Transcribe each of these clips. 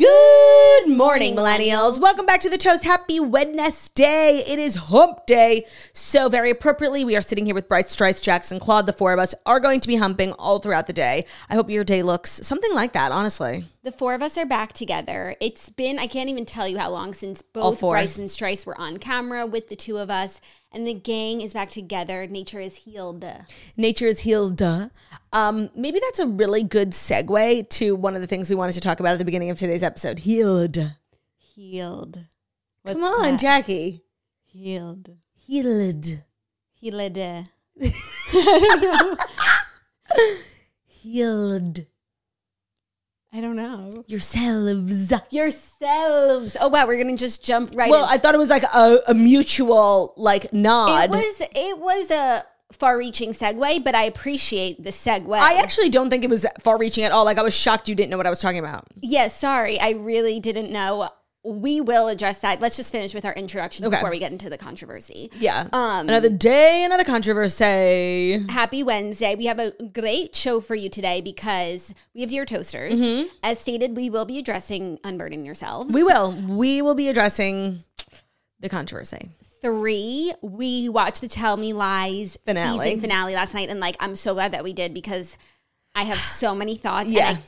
Good morning, millennials. Welcome back to the Toast. Happy Wednesday. It is hump day. So, very appropriately, we are sitting here with Bright Strice, Jackson, Claude. The four of us are going to be humping all throughout the day. I hope your day looks something like that, honestly. The four of us are back together. It's been, I can't even tell you how long since both. Bryce and Strice were on camera with the two of us, and the gang is back together. Nature is healed. Nature is healed. Um, maybe that's a really good segue to one of the things we wanted to talk about at the beginning of today's episode. Healed. Healed. Come on, that? Jackie. Healed. Healed. Healed. Healed. I don't know. Yourselves. Yourselves. Oh wow, we're gonna just jump right Well, in. I thought it was like a, a mutual like nod. it was it was a far-reaching segue, but I appreciate the segue. I actually don't think it was far reaching at all. Like I was shocked you didn't know what I was talking about. Yeah, sorry. I really didn't know. We will address that. Let's just finish with our introduction Okay. before we get into the controversy. Yeah. Um, another day, another controversy. Happy Wednesday. We have a great show for you today because we have Dear Toasters. As stated, we will be addressing Unburden Yourselves. We will. We will be addressing the controversy. Three, we watched the Tell Me Lies Finale. season finale last night. And like, I'm so glad that we did because I have so many thoughts. Yeah. And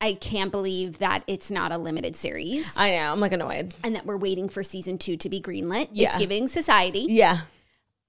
I, I can't believe that it's not a limited series. I know. I'm like annoyed. and that we're waiting for season two to be greenlit. Yeah. It's giving society. Yeah.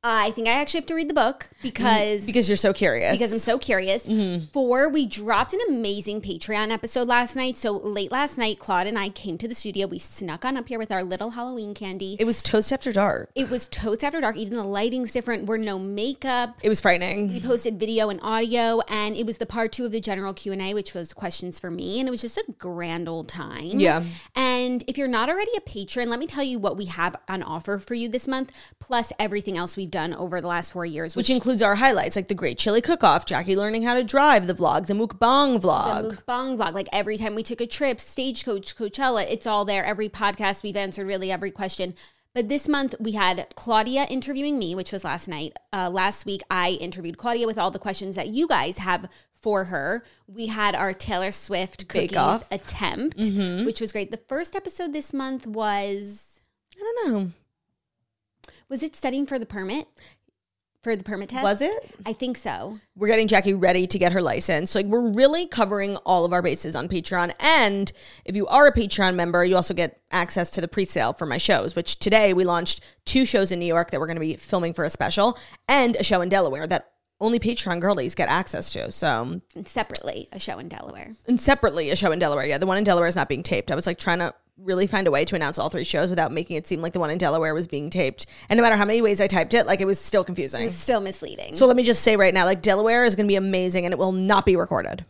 I think I actually have to read the book because Because you're so curious. because I'm so curious. Mm-hmm. Four, we dropped an amazing Patreon episode last night. So late last night, Claude and I came to the studio. We snuck on up here with our little Halloween candy. it was toast after dark. It was toast after dark. Even the lighting's different. We're no makeup. It was frightening. We posted video and audio, and it was the part two of the general Q and A, which was questions for me, and it was just a grand old time. Yeah. And if you're not already a patron, let me tell you what we have on offer for you this month, plus everything else we've done over the last four years, Which includes our highlights like the Great Chili Cook Off, Jackie learning how to drive, the vlog, the mukbang vlog. the mukbang vlog. Like every time we took a trip, Stagecoach, Coachella, it's all there. Every podcast, we've answered really every question. But this month we had Claudia interviewing me, which was last night. Uh, last week I interviewed Claudia with all the questions that you guys have for her. We had our Taylor Swift Bake cookies Off. Mm-hmm. attempt, which was great. The first episode this month was I don't know. Was it studying for the permit? For the permit test? Was it? I think so. We're getting Jackie ready to get her license. Like we're really covering all of our bases on Patreon. And if you are a Patreon member, you also get access to the pre-sale for my shows, which today we launched two shows in New York that we're going to be filming for a special and a show in Delaware that only Patreon girlies get access to. So, And separately, a show in Delaware. and separately a show in Delaware. Yeah, the one in Delaware is not being taped. I was like trying to really find a way to announce all three shows without making it seem like the one in Delaware was being taped. And no matter how many ways I typed it, like it was still confusing. It's still misleading. So let me just say right now, like Delaware is going to be amazing and it will not be recorded.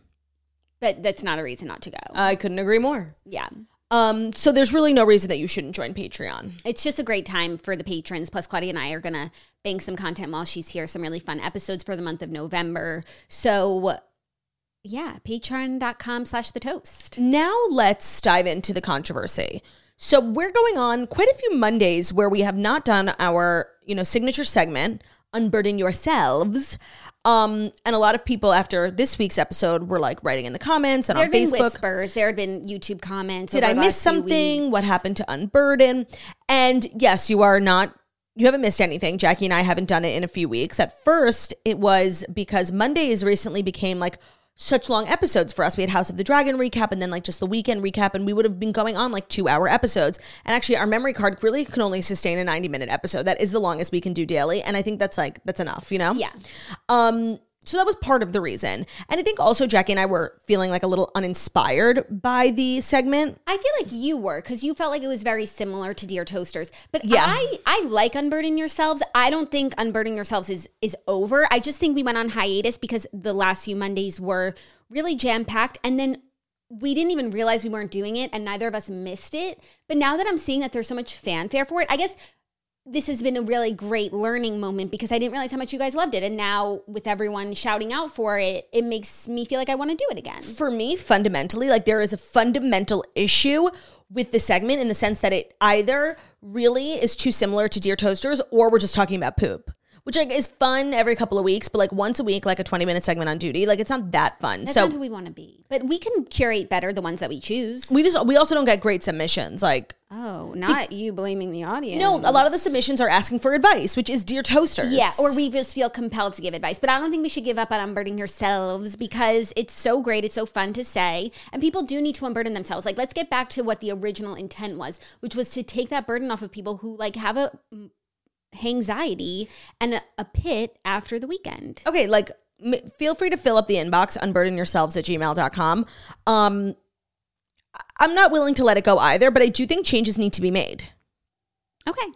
but that's not a reason not to go. I couldn't agree more. yeah. Um, so there's really no reason that you shouldn't join Patreon. It's just a great time for the patrons. Plus, Claudia and I are going to bank some content while she's here, some really fun episodes for the month of November. So, yeah, patreon.com slash the toast. Now let's dive into the controversy. So we're going on quite a few Mondays where we have not done our, you know, signature segment, Unburden Yourselves. Um, and a lot of people after this week's episode were like writing in the comments and There on had been Facebook. whispers. There had been YouTube comments. Did I miss something? weeks. What happened to Unburden? And yes, you are not. You haven't missed anything. Jackie and I haven't done it in a few weeks. At first, it was because Mondays recently became like such long episodes for us. We had House of the Dragon recap and then like just the weekend recap, and we would have been going on like two hour episodes. And actually, our memory card really can only sustain a 90 minute episode. That is the longest we can do daily. And I think that's like, that's enough, you know? Yeah. Um, so that was part of the reason. And I think also Jackie and I were feeling like a little uninspired by the segment. I feel like you were because you felt like it was very similar to Dear Toasters. But Yeah. I I like Unburden Yourselves. I don't think Unburden Yourselves is is over. I just think we went on hiatus because the last few Mondays were really jam packed, and then we didn't even realize we weren't doing it, and neither of us missed it. But now that I'm seeing that there's so much fanfare for it, I guess this has been a really great learning moment because I didn't realize how much you guys loved it. And now with everyone shouting out for it, it makes me feel like I want to do it again. for me fundamentally like there is a fundamental issue with the segment in the sense that it either really is too similar to dear toasters or we're just talking about poop which like is fun every couple of weeks but like once a week like a 20 minute segment on duty like it's not that fun That's so not who we want to be. But we can curate better the ones that we choose. we just we also don't get great submissions like Oh, not you blaming the audience. no a lot of the submissions are asking for advice which is dear toasters Yeah, or we just feel compelled to give advice. But I don't think we should give up on unburdening yourselves because it's so great. It's so fun to say. And people do need to unburden themselves. Like, let's get back to what the original intent was, which was to take that burden off of people who like have a anxiety and a, a pit after the weekend. okay like m- feel free to fill up the inbox unburden yourselves at gmail.com um i'm not willing to let it go either but i do think changes need to be made Okay.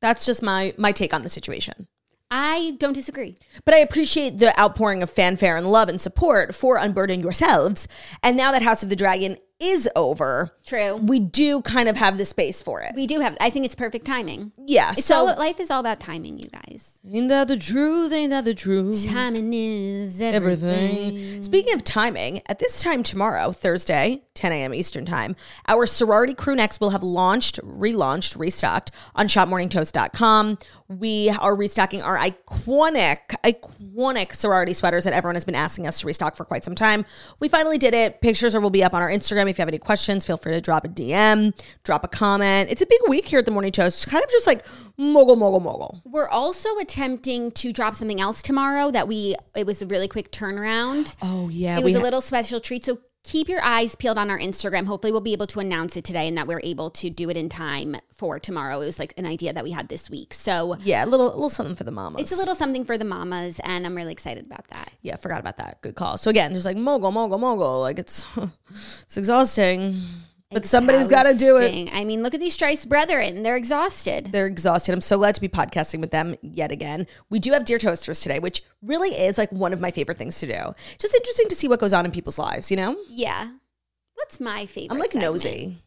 That's just my my take on the situation. I don't disagree. But I appreciate the outpouring of fanfare and love and support for Unburden Yourselves. And now that House of the Dragon is over, True. we do kind of have the space for it. We do have, I think it's perfect timing. yeah. It's so all, life is all about timing, you guys. ain't that the truth? Ain't that the truth? Timing is everything. Everything. Speaking of timing, at this time tomorrow, Thursday, 10 a.m. Eastern Time, our sorority crewnecks will have launched, relaunched, restocked on shopmorningtoast.com. We are restocking our iconic, iconic sorority sweaters that everyone has been asking us to restock for quite some time. We finally did it. Pictures will be up on our Instagram. If you have any questions, feel free to drop a DM, drop a comment. It's a big week here at the Morning Toast. It's kind of just like mogul, mogul, mogul. We're also attempting to drop something else tomorrow that we, it was a really quick turnaround. Oh, yeah. it was we a ha- little special treat. So keep your eyes peeled on our Instagram. Hopefully, we'll be able to announce it today and that we're able to do it in time for tomorrow. It was like an idea that we had this week. So yeah, a little, a little something for the mamas. it's a little something for the mamas, and I'm really excited about that. Yeah, forgot about that. Good call. So again, just like mogul, mogul, mogul. Like it's it's exhausting. But somebody's got to do it. I mean, look at these Strice brethren. They're exhausted. They're exhausted. I'm so glad to be podcasting with them yet again. We do have Dear Toasters today, which really is like one of my favorite things to do. Just interesting to see what goes on in people's lives, you know? yeah. What's my favorite? I'm like segment? nosy.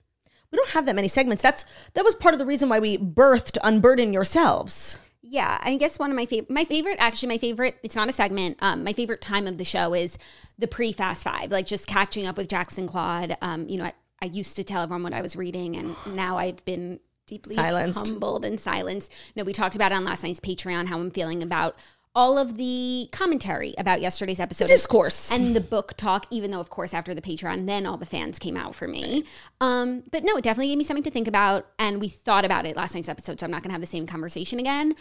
We don't have that many segments. That's that was part of the reason why we birthed Unburden Yourselves. Yeah, I guess one of my favorite, my favorite, actually, my favorite. It's not a segment. Um, my favorite time of the show is the pre-Fast Five, like just catching up with Jackson Claude. Um, you know, I, I used to tell everyone what I was reading, and now I've been deeply Silenced. humbled and silenced. No, we talked about it on last night's Patreon how I'm feeling about all of the commentary about yesterday's episode. discourse. and the book talk, even though, of course, after the Patreon, then all the fans came out for me. Um, but no, it definitely gave me something to think about. And we thought about it last night's episode, so I'm not going to have the same conversation again.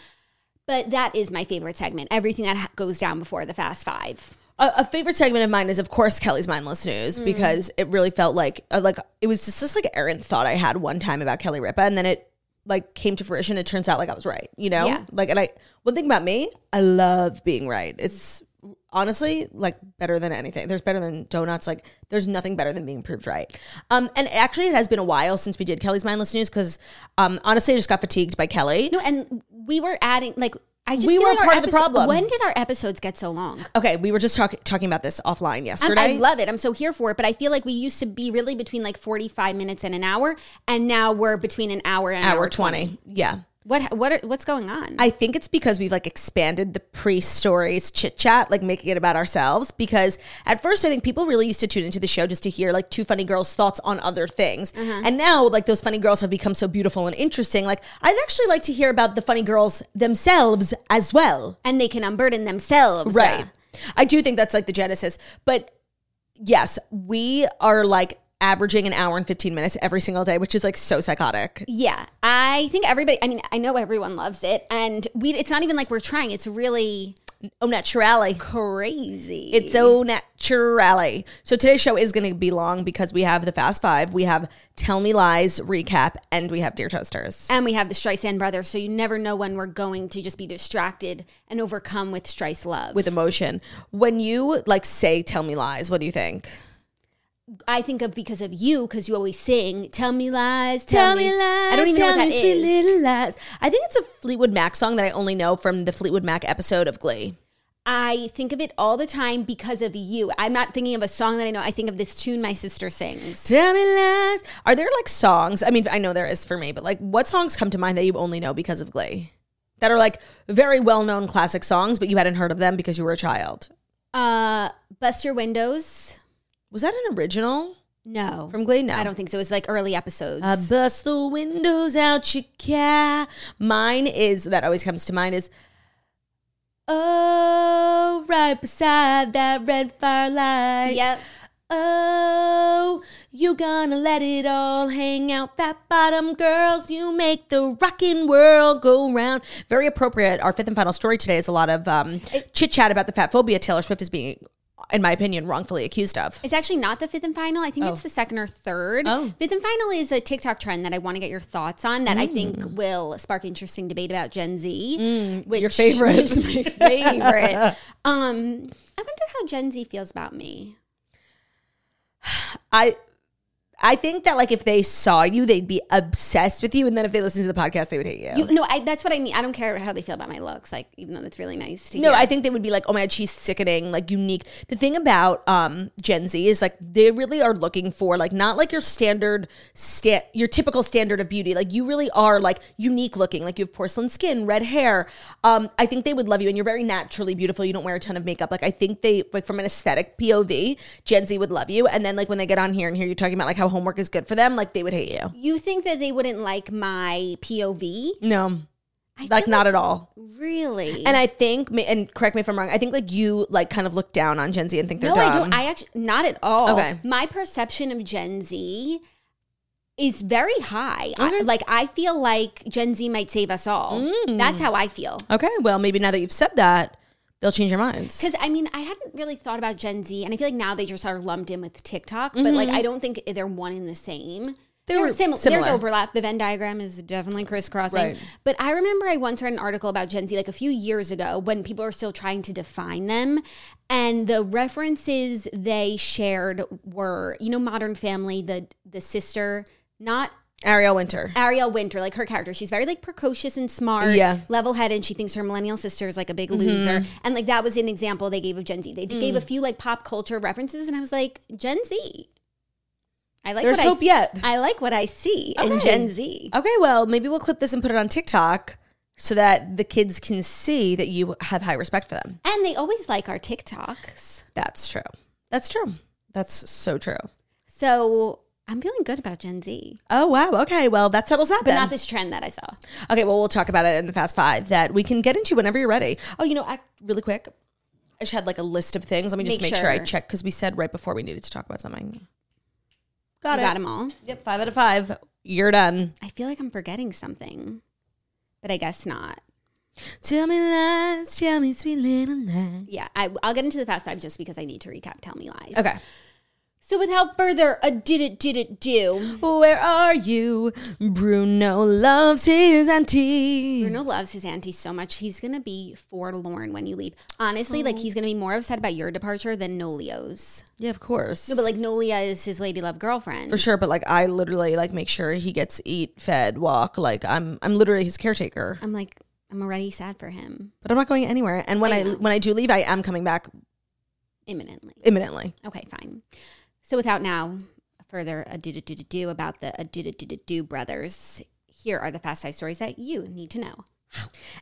But that is my favorite segment. Everything that goes down before the Fast Five. A, a favorite segment of mine is, of course, Kelly's mindless news Mm. because it really felt like uh, like it was just this like errant thought I had one time about Kelly Ripa, and then it like came to fruition. It turns out like I was right, you know. Yeah. Like, and I one thing about me, I love being right. It's honestly like better than anything. There's better than donuts. Like, there's nothing better than being proved right. Um, and actually, it has been a while since we did Kelly's mindless news because um, honestly, I just got fatigued by Kelly. No, and we were adding like I just We were like part of the problem. When did our episodes get so long? Okay, we were just talking talking about this offline I'm- yesterday. I love it. I'm so here for it. But I feel like we used to be really between like 45 minutes and an hour, and now we're between an hour and an hour, hour 20. Yeah. What what are, what's going on? I think it's because we've like expanded the pre-stories chit chat, like making it about ourselves. Because at first, I think people really used to tune into the show just to hear like two funny girls' thoughts on other things, mm-hmm. and now like those funny girls have become so beautiful and interesting. Like I'd actually like to hear about the funny girls themselves as well. and they can unburden themselves. Right. I do think that's like the genesis. But yes, we are like averaging an hour and 15 minutes every single day, which is like so psychotic. Yeah, I think everybody. I mean, I know everyone loves it, and we. It's not even like we're trying. It's really Oh, naturally. crazy. It's so naturally. So today's show is going to be long because we have the Fast Five, we have Tell Me Lies recap, and we have Dear Toasters. and we have the Streisand brothers, so you never know when we're going to just be distracted and overcome with Strice love. With emotion. When you like say Tell Me Lies, what do you think? I think of because of you, because you always sing "Tell Me Lies, Tell, Me." Lies. I don't even know what tell that is. little lies. I think it's a Fleetwood Mac song that I only know from the Fleetwood Mac episode of Glee. I think of it all the time because of you. I'm not thinking of a song that I know. I think of this tune my sister sings. Tell me lies. Are there like songs? I mean, I know there is for me, but like what songs come to mind that you only know because of Glee? That are like very well known classic songs, but you hadn't heard of them because you were a child. Uh, Bust Your Windows. Was that an original No, from Glee? No. I don't think so. It's like early episodes. I bust the windows out your car. Mine is that always comes to mind is Oh, right beside that red firelight. yep. Oh, you gonna let it all hang out that bottom, girls. You make the rockin' world go round. Very appropriate. Our fifth and final story today is a lot of um, chit chat about the fat phobia Taylor Swift is being, in my opinion, wrongfully accused of. It's actually not the fifth and final. I think it's the second or third. Oh. Fifth and final is a TikTok trend that I want to get your thoughts on that I think will spark interesting debate about Gen Z. which, Mm. your favorite. which is my favorite. um, I wonder how Gen Z feels about me. I I think that like if they saw you, they'd be obsessed with you, and then if they listened to the podcast, they would hate you. You, no, I, that's what I mean. I don't care how they feel about my looks. Like, even though that's really nice to no, hear. I think they would be like, "Oh my god, she's sickening, like unique." The thing about um Gen Z is like they really are looking for like not like your standard sta- your typical standard of beauty. Like you really are like unique looking. Like you have porcelain skin, red hair. Um, I think they would love you, and you're very naturally beautiful. You don't wear a ton of makeup. Like I think they like from an aesthetic POV, Gen Z would love you. And then like when they get on here and hear you talking about like how homework is good for them, like they would hate you. You think that they wouldn't like my POV? No, I like not at all. Really? And I think, and correct me if I'm wrong, I think like you like kind of look down on Gen Z and think they're no, I don't. I actually not at all. Okay. My perception of Gen Z is very high. I, like I feel like Gen Z might save us all. Mm. That's how I feel. okay, well maybe now that you've said that, they'll change your minds. Because I mean, I hadn't really thought about Gen Z, and I feel like now they just are lumped in with TikTok. But like, I don't think they're one and the same. Mm-hmm. They were sim- similar. There's overlap. The Venn diagram is definitely crisscrossing. Right. But I remember I once read an article about Gen Z like a few years ago when people were still trying to define them. And the references they shared were, you know, Modern Family, the the sister, not Ariel Winter. Ariel Winter, like her character, she's very like precocious and smart, Yeah. Mm-hmm. level headed. She thinks her millennial sister is like a big loser, and like that was an example they gave of Gen Z. They Mm. gave a few like pop culture references, and I was like, Gen Z. I like There's what I hope s- yet. I like what I see in Gen Z. Okay, well maybe we'll clip this and put it on TikTok so that the kids can see that you have high respect for them. And they always like our TikToks. That's true. That's true. That's so true. So I'm feeling good about Gen Z. Oh wow. Okay. Well, that settles that But then. not this trend that I saw. Okay, well, we'll talk about it in the Fast Five that we can get into whenever you're ready. Oh, you know, act really quick. I just had like a list of things. Let me just Make make, sure. I check because we said right before we needed to talk about something. Got You it. got them all. Yep, five out of five. You're done. I feel like I'm forgetting something, but I guess not. Tell me lies, tell me sweet little lies. Yeah, I, I'll get into the fast five just because I need to recap Tell Me Lies. Okay. So without further ado, did it, did it do? Where are you? Bruno loves his auntie. Bruno loves his auntie so much. He's gonna be forlorn when you leave. Honestly, like he's gonna be more upset about your departure than Nolio's. Yeah, of course. No, but like Nolia is his lady love girlfriend. for sure. But like, I literally like make sure he gets eat, fed, walk. Like, I'm I'm literally his caretaker. I'm like, I'm already sad for him But I'm not going anywhere. And when I I, when I do leave, I am coming back imminently. imminently. Okay, fine. So without now further ado do do about the ado do do brothers, Here are the fast five stories that you need to know.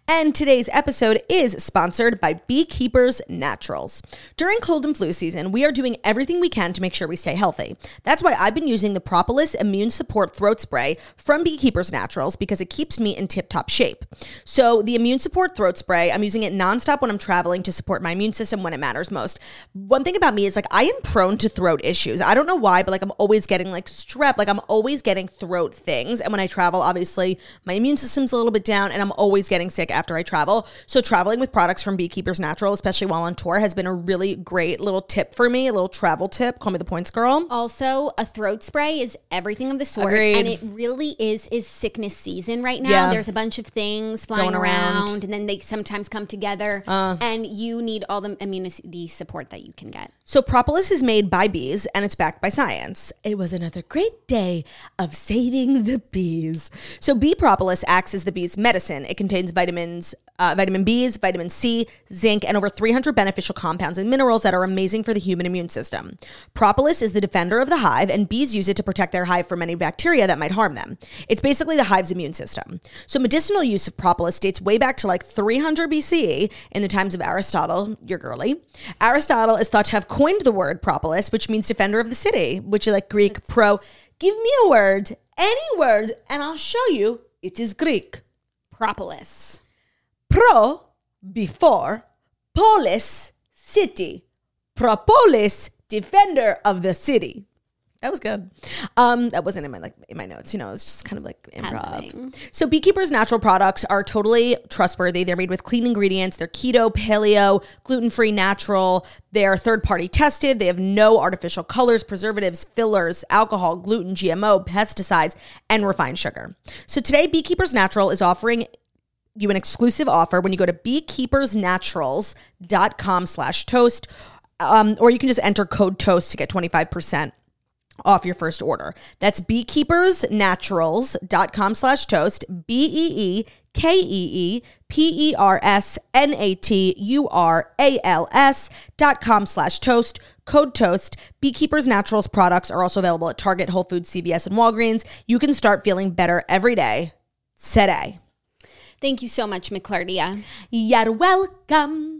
And today's episode is sponsored by Beekeepers Naturals. During cold and flu season, we are doing everything we can to make sure we stay healthy. That's why I've been using the Propolis Immune Support Throat Spray from Beekeepers Naturals because it keeps me in tip top shape. So, the Immune Support Throat Spray, I'm using it nonstop when I'm traveling to support my immune system when it matters most. One thing about me is like I am prone to throat issues. I don't know why, but like I'm always getting like strep, like I'm always getting throat things. And when I travel, obviously, my immune system's a little bit down and I'm always getting sick after I travel. So traveling with products from Beekeepers Natural, especially while on tour, has been a really great little tip for me, a little travel tip. Call me the points girl. Also, a throat spray is everything of the sort, Agreed. and it really is is sickness season right now. Yeah. There's a bunch of things flying around. Uh. around, and then they sometimes come together, and you need all the immunity support that you can get. So propolis is made by bees and it's backed by science. It was another great day of saving the bees. So bee propolis acts as the bee's medicine. It contains vitamins, uh, vitamin B's, vitamin C, zinc, and over 300 beneficial compounds and minerals that are amazing for the human immune system. Propolis is the defender of the hive, and bees use it to protect their hive from any bacteria that might harm them. It's basically the hive's immune system. So medicinal use of propolis dates way back to like 300 BCE in the times of Aristotle, your girly. Aristotle is thought to have coined the word propolis, which means defender of the city, which is like Greek pro. Give me a word, any word, and I'll show you it is Greek. Propolis. Pro, before, polis, city. Propolis, defender of the city. That was good. Um, that wasn't in my like in my notes. You know, it was just kind of like improv. Happening. So Beekeepers natural products are totally trustworthy. They're made with clean ingredients. They're keto, paleo, gluten-free, natural. They're third-party tested. They have no artificial colors, preservatives, fillers, alcohol, gluten, GMO, pesticides, and refined sugar. So today Beekeepers Natural is offering you an exclusive offer when you go to beekeepersnaturals.com slash toast um, or you can just enter code toast to get 25% off your first order. That's beekeepersnaturals.com slash toast E b-e-e-k-e-e-p-e-r-s-n-a-t-u-r-a-l-s dot com slash toast code toast. Beekeepers naturals products are also available at target whole foods cvs and walgreens. You can start feeling better every day today. Thank you so much, McClardia. you're welcome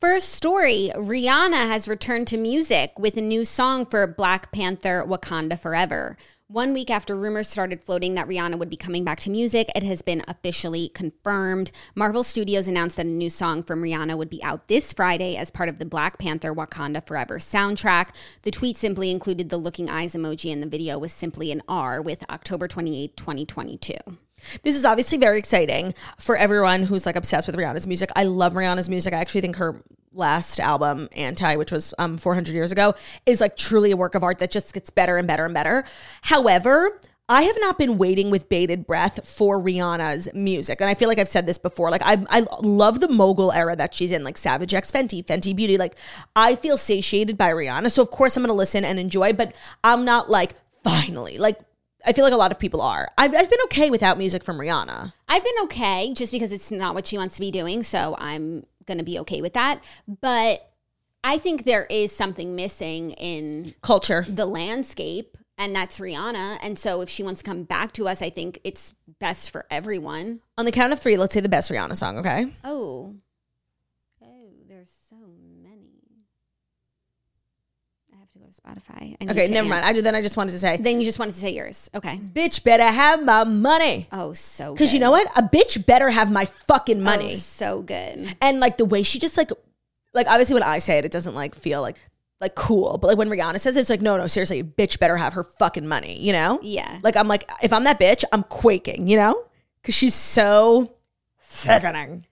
First story Rihanna has returned to music with a new song for Black Panther Wakanda Forever. One week after rumors started floating that Rihanna would be coming back to music, it has been officially confirmed. Marvel Studios announced that a new song from Rihanna would be out this Friday as part of the Black Panther Wakanda Forever soundtrack. The tweet simply included the looking eyes emoji, and the video was simply an R with October 28, 2022. This is obviously very exciting for everyone who's like obsessed with Rihanna's music. I love Rihanna's music. I actually think her last album, Anti, which was um, 400 years ago, is like truly a work of art that just gets better and better and better. However, I have not been waiting with bated breath for Rihanna's music. And I feel like I've said this before. Like, I, I love the mogul era that she's in, like Savage X Fenty, Fenty Beauty. Like, I feel satiated by Rihanna. So, of course, I'm going to listen and enjoy, but I'm not like, finally. Like, I feel like a lot of people are. I've, I've been okay without music from Rihanna. I've been okay just because it's not what she wants to be doing. So I'm going to be okay with that. But I think there is something missing in Culture. the landscape, and that's Rihanna. And so if she wants to come back to us, I think it's best for everyone. On the count of three, let's say the best Rihanna song, okay? Oh. Oh, there's so many. I have to go to Spotify. I Okay, never mind. I just, then I just wanted to say, Then you just wanted to say yours. Okay. bitch better have my money. Oh, so Because you know what? A bitch better have my fucking money. Oh, so good. and like the way she just like, like obviously when I say it, it doesn't like feel like like cool. But like when Rihanna says it, it's like, no, no, seriously, bitch better have her fucking money, you know? Yeah. Like I'm like, if I'm that bitch, I'm quaking, you know? Because she's so sickening.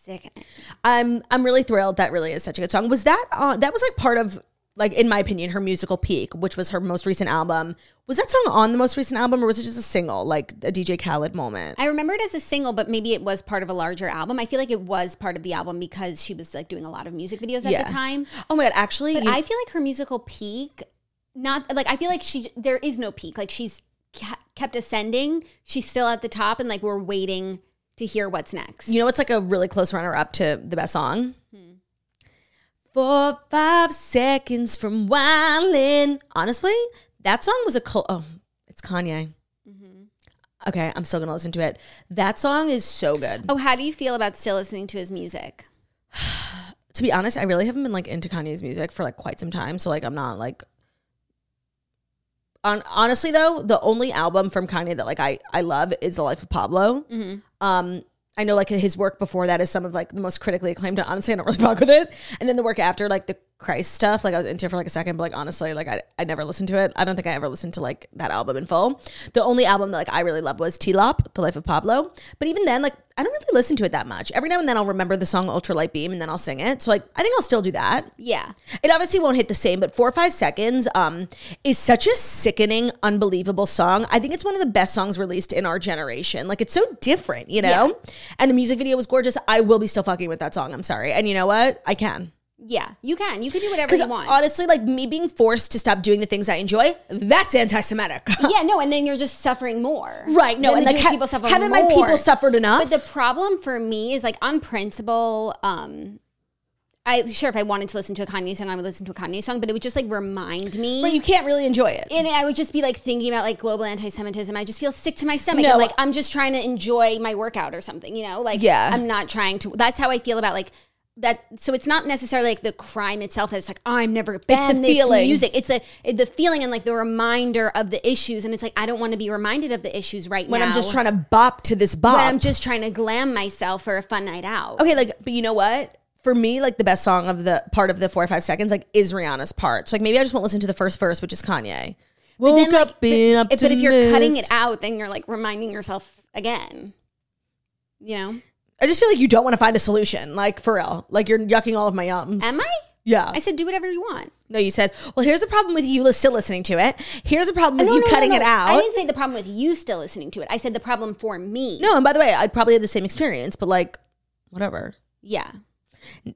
Sickening. I'm I'm really thrilled. That really is such a good song. Was that uh, that was like part of like in my opinion her musical peak, which was her most recent album. Was that song on the most recent album, or was it just a single, like a DJ Khaled moment? I remember it as a single, but maybe it was part of a larger album. I feel like it was part of the album because she was like doing a lot of music videos at Yeah. the time. Oh my god! Actually, But you- I feel like her musical peak, not like I feel like she there is no peak. Like she's kept ascending. She's still at the top, and like we're waiting to hear what's next. You know what's like a really close runner up to the best song? Hmm. Four, five seconds from wildin'. Honestly, that song was a cult. Oh, it's Kanye. Mm-hmm. Okay, I'm still gonna listen to it. That song is so good. Oh, how do you feel about still listening to his music? To be honest, I really haven't been like into Kanye's music for like quite some time. So like I'm not like on honestly though, the only album from Kanye that like I I love is The Life of Pablo. Um I know like his work before that is some of like the most critically acclaimed. Honestly, I don't really fuck with it. And then the work after, like the Christ stuff, like I was into it for like a second, but like honestly, like I, I never listened to it. I don't think I ever listened to like that album in full. The only album that like I really loved was T Lop, The Life of Pablo. But even then, like I don't really listen to it that much. Every now and then I'll remember the song Ultralight Beam and then I'll sing it. So like I think I'll still do that. Yeah. It obviously won't hit the same, but four or five seconds um, is such a sickening, unbelievable song. I think it's one of the best songs released in our generation. Like it's so different, you know? And the music video was gorgeous. I will be still fucking with that song. I'm sorry. And you know what? I can. Yeah. You can. You can do whatever you want. honestly, like me being forced to stop doing the things I enjoy, that's anti Semitic. yeah, no, and then you're just suffering more. Right, no, and like ha- people suffer haven't my people suffered enough? But the problem for me is like on principle, um, I sure if I wanted to listen to a Kanye song, I would listen to a Kanye song, but it would just like remind me. but you can't really enjoy it. and I would just be like thinking about like global anti-Semitism. I just feel sick to my stomach. No. And, like I'm just trying to enjoy my workout or something, you know? Like Yeah. I'm not trying to. That's how I feel about like that. So it's not necessarily like the crime itself. That's like I'm never banned this feeling. music. It's a the feeling and like the reminder of the issues. And it's like I don't want to be reminded of the issues right when now. When I'm just trying to bop to this bop. When I'm just trying to glam myself for a fun night out. Okay, like, but you know what? For me, like the best song of the part of the four or five seconds, like, is Rihanna's part. So like maybe I just won't listen to the first verse, which is Kanye. But Woke then, like, up being but, but if you're cutting it out, then you're like reminding yourself again. You know? I just feel like you don't want to find a solution. Like for real, like you're yucking all of my yums. Am I? Yeah. I said do whatever you want. no, you said. Well, here's the problem with you still listening to it. Here's the problem oh, with No, you no, no, cutting no. it out. I didn't say the problem with you still listening to it. I said the problem for me. no, and by the way, I'd probably have the same experience, but like, whatever. Yeah.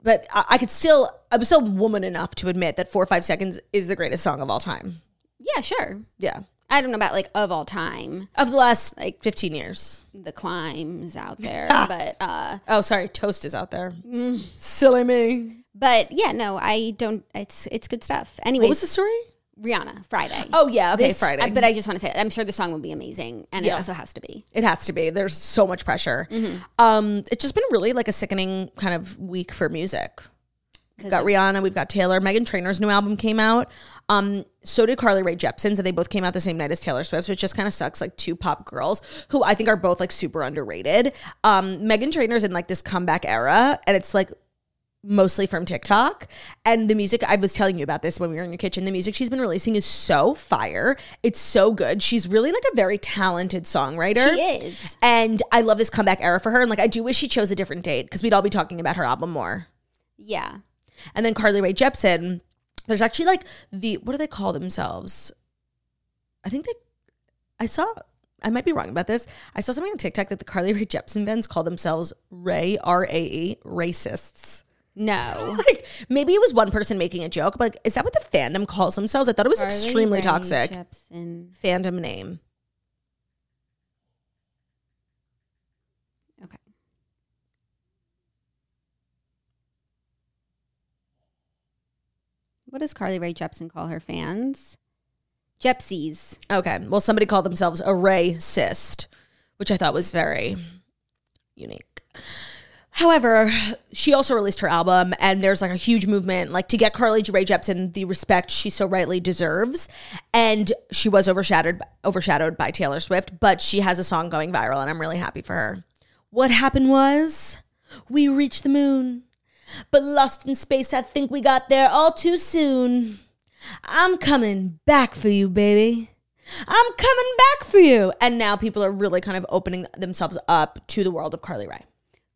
But I, I could still, I'm still woman enough to admit that four or five seconds is the greatest song of all time. Yeah, sure. Yeah, I don't know about like of all time, of the last like 15 years. the climbs out there, but uh Oh, sorry, toast is out there. Mm. Silly me. but yeah, no, I don't it's it's good stuff. Anyway, What was the story? Rihanna Friday. Oh yeah, okay, This- Friday. But I just want to say, I'm sure the song will be amazing, and it also has to be. it has to be. There's so much pressure. Mm-hmm. Um, it's just been really like a sickening kind of week for music. We've got Rihanna, we've got Taylor. Meghan Trainor's new album came out. Um, so did Carly Rae Jepsen's, and they both came out the same night as Taylor Swift's, which just kind of sucks. Like two pop girls who I think are both like super underrated. Um, Meghan Trainor's in like this comeback era, and it's like mostly from TikTok. And the music, I was telling you about this when we were in your kitchen. The music she's been releasing is so fire. It's so good. She's really like a very talented songwriter. She is. And I love this comeback era for her. And like, I do wish she chose a different date because we'd all be talking about her album more. Yeah. And then Carly Rae Jepsen, there's actually like the, what do they call themselves? I think they, I saw, I might be wrong about this. I saw something on TikTok that the Carly Rae Jepsen fans call themselves Ray, R A E, racists. No. Like maybe it was one person making a joke, but like, is that what the fandom calls themselves? I thought it was extremely toxic. Jepsen. Fandom name. Okay. What does Carly Rae Jepsen call her fans? Jepsies. Okay. Well, somebody called themselves a racist, which I thought was very unique. However, she also released her album, and there's like a huge movement, like to get Carly Rae Jepsen the respect she so rightly deserves. And she was overshadowed overshadowed by Taylor Swift, but she has a song going viral, and I'm really happy for her. What happened was we reached the moon, but lost in space. I think we got there all too soon. I'm coming back for you, baby. I'm coming back for you. And now people are really kind of opening themselves up to the world of Carly Rae.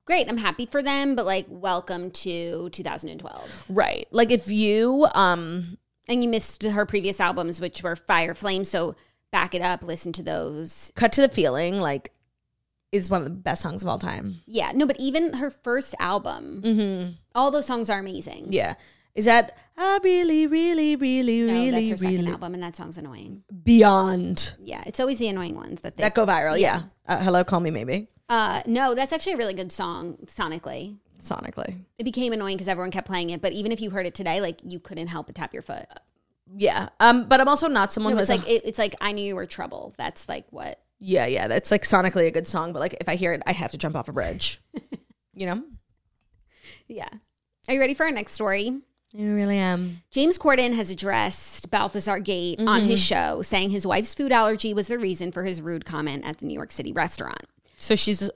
Great. I'm happy for them, but like, welcome to 2012. Right. Like if you um And you missed her previous albums, which were Fire Flame. So back it up, listen to those. cut to the feeling, like is one of the best songs of all time. Yeah. No, but even her first album, Mm-hmm. all those songs are amazing. Yeah. Is that I really, really, really, No, really, that's her second really album, and that song's annoying. beyond Yeah, it's always the annoying ones that they. that go viral? Yeah. Uh, Hello, call me maybe. uh, no, that's actually a really good song sonically. Sonically. It became annoying because everyone kept playing it, but even if you heard it today, like you couldn't help but tap your foot. Yeah. Um, but I'm also not someone No, who it's has like a, it, it's like I knew you were trouble. That's like what Yeah, yeah. That's like sonically a good song, but like if I hear it, I have to jump off a bridge. you know? Yeah. Are you ready for our next story? I really am. James Corden has addressed Balthazar Gate on his mm-hmm. show, saying his wife's food allergy was the reason for his rude comment at the New York City restaurant. So she's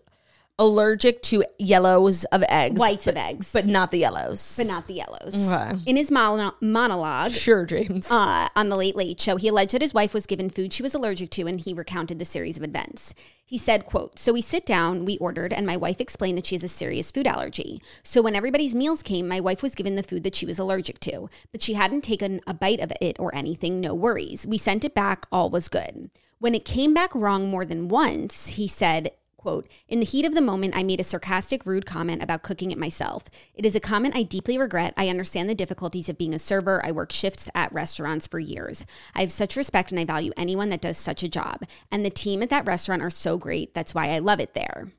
allergic to yellows of eggs. Whites but, of eggs. But not the yellows. but not the yellows. Okay. In his mono- monologue Sure, James. uh, on the Late Late Show, he alleged that his wife was given food she was allergic to, and he recounted the series of events. He said, "quote So we sit down, we ordered, and my wife explained that she has a serious food allergy. So when everybody's meals came, my wife was given the food that she was allergic to, but she hadn't taken a bite of it or anything. No worries. We sent it back. All was good. When it came back wrong more than once, he said." Quote, in the heat of the moment, I made a sarcastic, rude comment about cooking it myself. It is a comment I deeply regret. I understand the difficulties of being a server. I worked shifts at restaurants for years. I have such respect and I value anyone that does such a job. And the team at that restaurant are so great. That's why I love it there.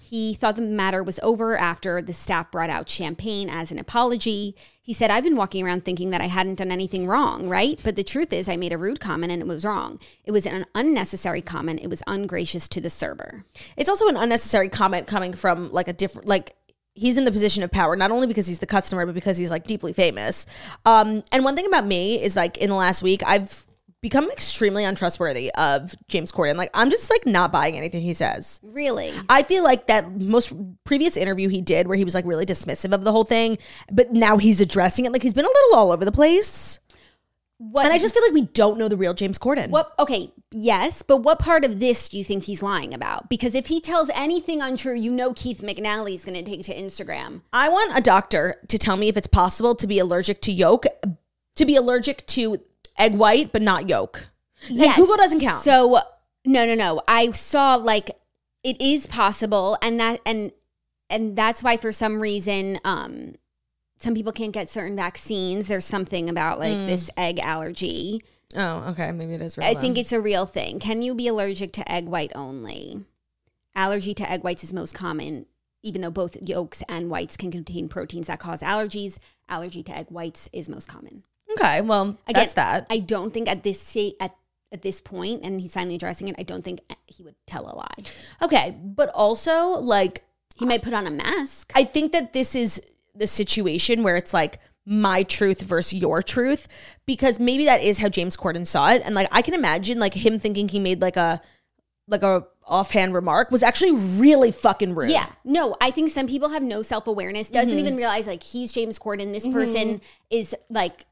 He thought the matter was over after the staff brought out champagne as an apology. He said, I've been walking around thinking that I hadn't done anything wrong, right? But the truth is, I made a rude comment and it was wrong. It was an unnecessary comment. It was ungracious to the server. It's also an unnecessary comment coming from like a different like he's in the position of power not only because he's the customer but because he's like deeply famous. Um and one thing about me is like in the last week I've become extremely untrustworthy of James Corden. Like I'm just like not buying anything he says. Really? I feel like that most previous interview he did where he was like really dismissive of the whole thing, but now he's addressing it like he's been a little all over the place. What, And I just feel like we don't know the real James Corden. What? Okay, yes, but what part of this do you think he's lying about? Because if he tells anything untrue, you know Keith McNally is going to take to Instagram. I want a doctor to tell me if it's possible to be allergic to yolk, to be allergic to egg white, but not yolk. Like Google doesn't count. So no, no, no. I saw like it is possible, and that and and that's why for some reason, um, some people can't get certain vaccines. There's something about like Mm. this egg allergy. oh, okay, maybe it is. Real I think it's a real thing. Can you be allergic to egg white only? Allergy to egg whites is most common, even though both yolks and whites can contain proteins that cause allergies. Allergy to egg whites is most common. Okay. Well, Again, that's that. I don't think at this state at at this point, and he's finally addressing it. I don't think he would tell a lie. Okay, but also like He might put on a mask. I think that this is the situation where it's like my truth versus your truth because maybe that is how James Corden saw it and like I can imagine like him thinking he made like a like a offhand remark was actually really fucking rude. Yeah, no, I think some people have no self awareness, doesn't Mm-hmm. even realize like he's James Corden. This person is like,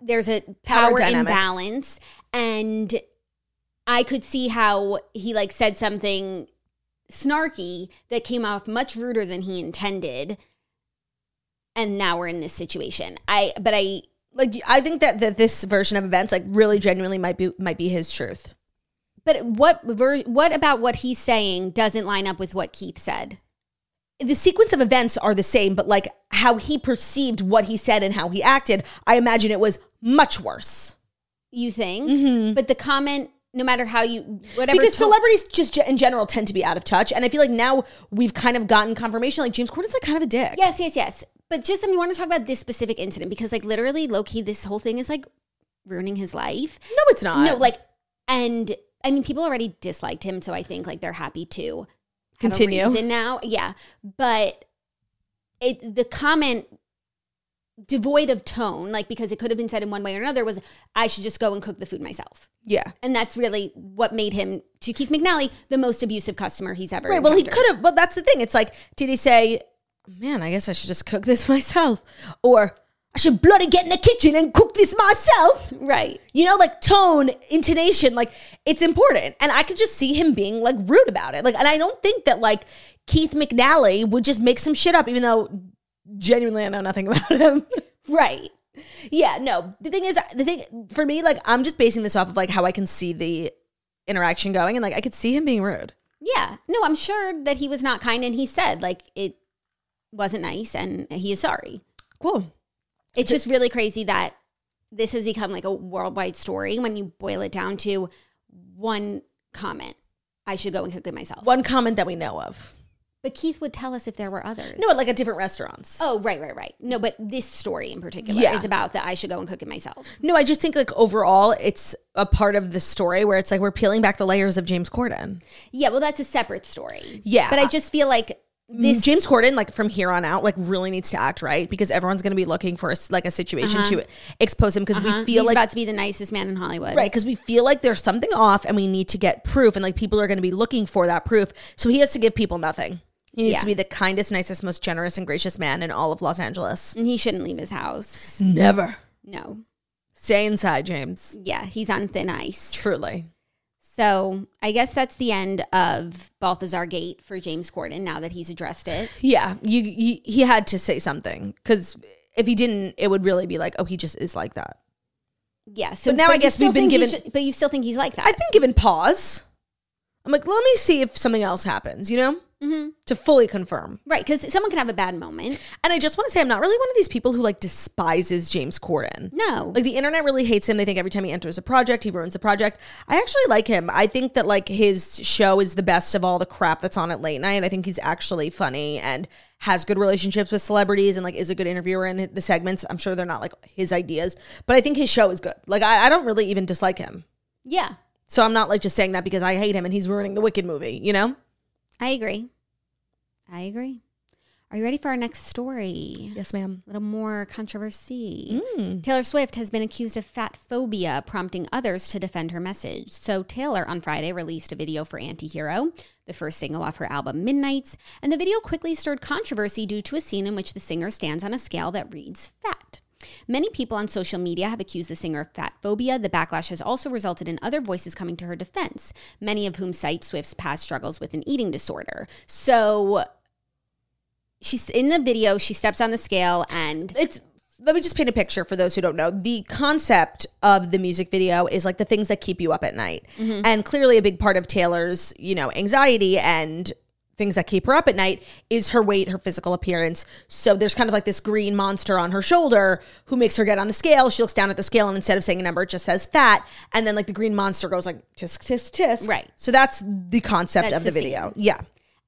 there's a Power power, imbalance, and I could see how he like said something snarky that came off much ruder than he intended, and now we're in this situation. I, but I, Like I think that that this version of events like really genuinely might be might be his truth. but what ver- what about what he's saying doesn't line up with what Keith said? The sequence of events are the same, but like how he perceived what he said and how he acted, I imagine it was much worse. You think? But the comment, no matter how you, whatever, Mm-hmm. because to- celebrities just in general tend to be out of touch, and I feel like now we've kind of gotten confirmation like James Corden's like kind of a dick. Yes, yes, yes. But just I mean, want to talk about this specific incident because, like, literally, low key, this whole thing is like ruining his life. No, it's not. No, like, and I mean, people already disliked him, so I think like they're happy to have a Continue. reason now. Yeah, but it the comment devoid of tone, like because it could have been said in one way or another, was I should just go and cook the food myself. yeah. And that's really what made him, to Keith McNally, the most abusive customer he's ever. Right. Well, he could have. But that's the thing. It's like, did he say, "Man, I guess I should just cook this myself," or "I should bloody get in the kitchen and cook this myself"? Right. You know, like tone, intonation, like it's important. And I could just see him being like rude about it. Like, and I don't think that like Keith McNally would just make some shit up, even though genuinely I know nothing about him. Right. yeah, no. The thing is, the thing for me, like, I'm just basing this off of like how I can see the interaction going, and like I could see him being rude. Yeah. No, I'm sure that he was not kind and he said like it wasn't nice and he is sorry. Cool. It's just really crazy that this has become like a worldwide story when you boil it down to one comment. I should go and cook it myself. One comment that we know of. But Keith would tell us if there were others. No, like at different restaurants. Oh, right, right, right. No, but this story in particular Yeah. is about that I should go and cook it myself. No, I just think like overall, it's a part of the story where it's like we're peeling back the layers of James Corden. Yeah, well, that's a separate story. Yeah. But I just feel like this James Corden, like from here on out, like really needs to act right because everyone's going to be looking for a, like a situation to expose him because we Uh-huh. feel he's like about to be the nicest man in Hollywood. right because we feel like there's something off and we need to get proof and like people are going to be looking for that proof. So he has to give people nothing. He needs Yeah. to be the kindest, nicest, most generous, and gracious man in all of Los Angeles. And he shouldn't leave his house. Never No. stay inside, James. Yeah, he's on thin ice. Truly. So I guess that's the end of Balthazar Gate for James Corden now that he's addressed it. Yeah, you, you he had to say something because if he didn't, it would really be like, oh, he just is like that. Yeah. So But now I guess we've been given- should- but you still think he's like that. I've been given pause. I'm like, let me see if something else happens, you know, Mm-hmm. to fully confirm. right. Because someone can have a bad moment. And I just want to say, I'm not really one of these people who like despises James Corden. No. Like the internet really hates him. They think every time he enters a project, he ruins the project. I actually like him. I think that like his show is the best of all the crap that's on at late night. I think he's actually funny and has good relationships with celebrities and like is a good interviewer in the segments. I'm sure they're not like his ideas, but I think his show is good. Like I, I don't really even dislike him. yeah. So I'm not like just saying that because I hate him and he's ruining the Wicked movie, you know? I agree. I agree. Are you ready for our next story? Yes, ma'am. A little more controversy. Mm. Taylor Swift has been accused of fat phobia, prompting others to defend her message. So, Taylor on Friday released a video for Antihero, the first single off her album Midnights, and the video quickly stirred controversy due to a scene in which the singer stands on a scale that reads fat. Many people on social media have accused the singer of fat phobia. The backlash has also resulted in other voices coming to her defense, many of whom cite Swift's past struggles with an eating disorder. So, she's in the video, she steps on the scale and It's let me just paint a picture for those who don't know. The concept of the music video is like the things that keep you up at night. Mm-hmm. And clearly a big part of Taylor's, you know, anxiety and things that keep her up at night is her weight, her physical appearance. So there's kind of like this green monster on her shoulder who makes her get on the scale. She looks down at the scale and instead of saying a number, it just says fat. And then like the green monster goes like tisk tisk tisk. Right. So that's the concept That's of the, the video. Yeah.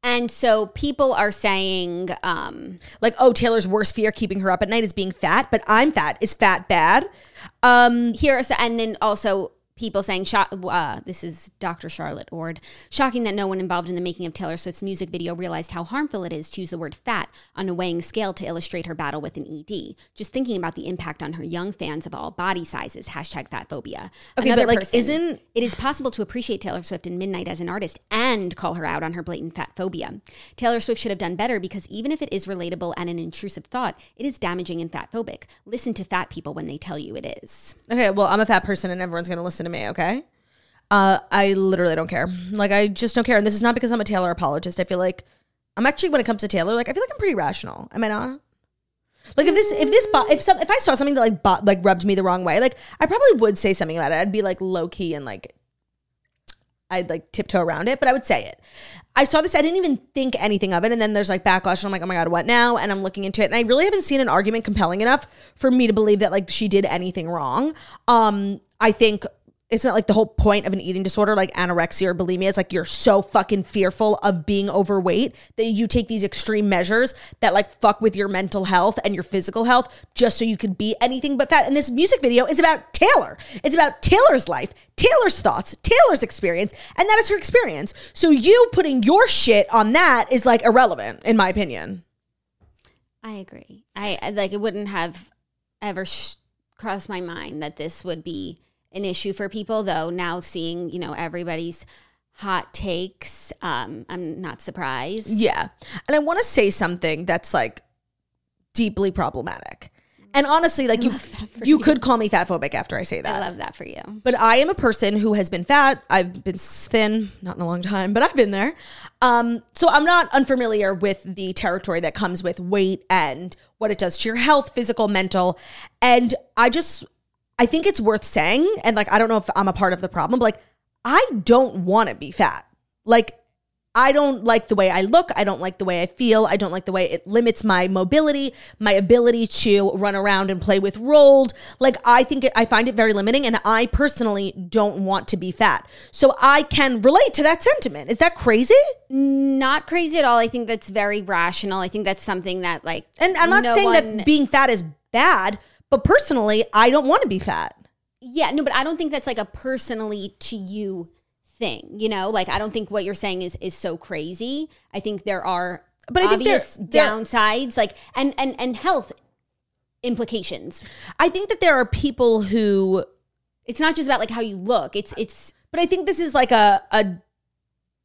And so people are saying, um, like oh taylor's worst fear keeping her up at night is being fat but i'm fat is fat bad um here, so, and then also people saying, uh, this is Dr. Charlotte Ord, shocking that no one involved in the making of Taylor Swift's music video realized how harmful it is to use the word fat on a weighing scale to illustrate her battle with an ED. Just thinking about the impact on her young fans of all body sizes, hashtag fat phobia. Okay, but, like, isn't- It is possible to appreciate Taylor Swift in Midnight as an artist and call her out on her blatant fat phobia. Taylor Swift should have done better because even if it is relatable and an intrusive thought, it is damaging and fat phobic. Listen to fat people when they tell you it is. okay well i'm a fat person and everyone's gonna listen to me okay uh i literally don't care like i just don't care and this is not because i'm a taylor apologist i feel like i'm actually when it comes to taylor like i feel like i'm pretty rational am i not like if this if this bo- if some if i saw something that like bo- like rubbed me the wrong way like i probably would say something about it i'd be like low key and like I'd like tiptoe around it, but I would say it. I saw this, I didn't even think anything of it. And then there's like backlash, and I'm like, oh my God, what now? And I'm looking into it. And I really haven't seen an argument compelling enough for me to believe that like she did anything wrong. Um, I think it's not like the whole point of an eating disorder like anorexia or bulimia is like you're so fucking fearful of being overweight that you take these extreme measures that like fuck with your mental health and your physical health just so you can be anything but fat. And this music video is about Taylor. It's about Taylor's life, Taylor's thoughts, Taylor's experience, and that is her experience. So you putting your shit on that is like irrelevant in my opinion. I agree. I I- like it wouldn't have ever sh- crossed my mind that this would be an issue for people though now seeing, you know, everybody's hot takes, um I'm not surprised. Yeah. And I want to say something that's like deeply problematic. And honestly, like you, love that for you you. could call me fat phobic after I say that. I love that for you. but I am a person who has been fat. I've been thin, not in a long time, but I've been there. Um, so I'm not unfamiliar with the territory that comes with weight and what it does to your health, physical, mental. And I just, I think it's worth saying, and like, I don't know if I'm a part of the problem, but like, I don't want to be fat. Like, I don't like the way I look. I don't like the way I feel. I don't like the way it limits my mobility, my ability to run around and play with rolled. Like I think it, I find it very limiting and I personally don't want to be fat. So I can relate to that sentiment. Is that crazy? Not crazy at all. I think that's very rational. I think that's something that like And I'm not no saying one- that being fat is bad, but personally, I don't want to be fat. Yeah, no, but I don't think that's like a personally to you thing. You know, like I don't think what you're saying is is so crazy. I think there are But I think there- obvious there- downsides, like and and and health implications. I think that there are people who It's not just about like how you look. It's it's but I think this is like a a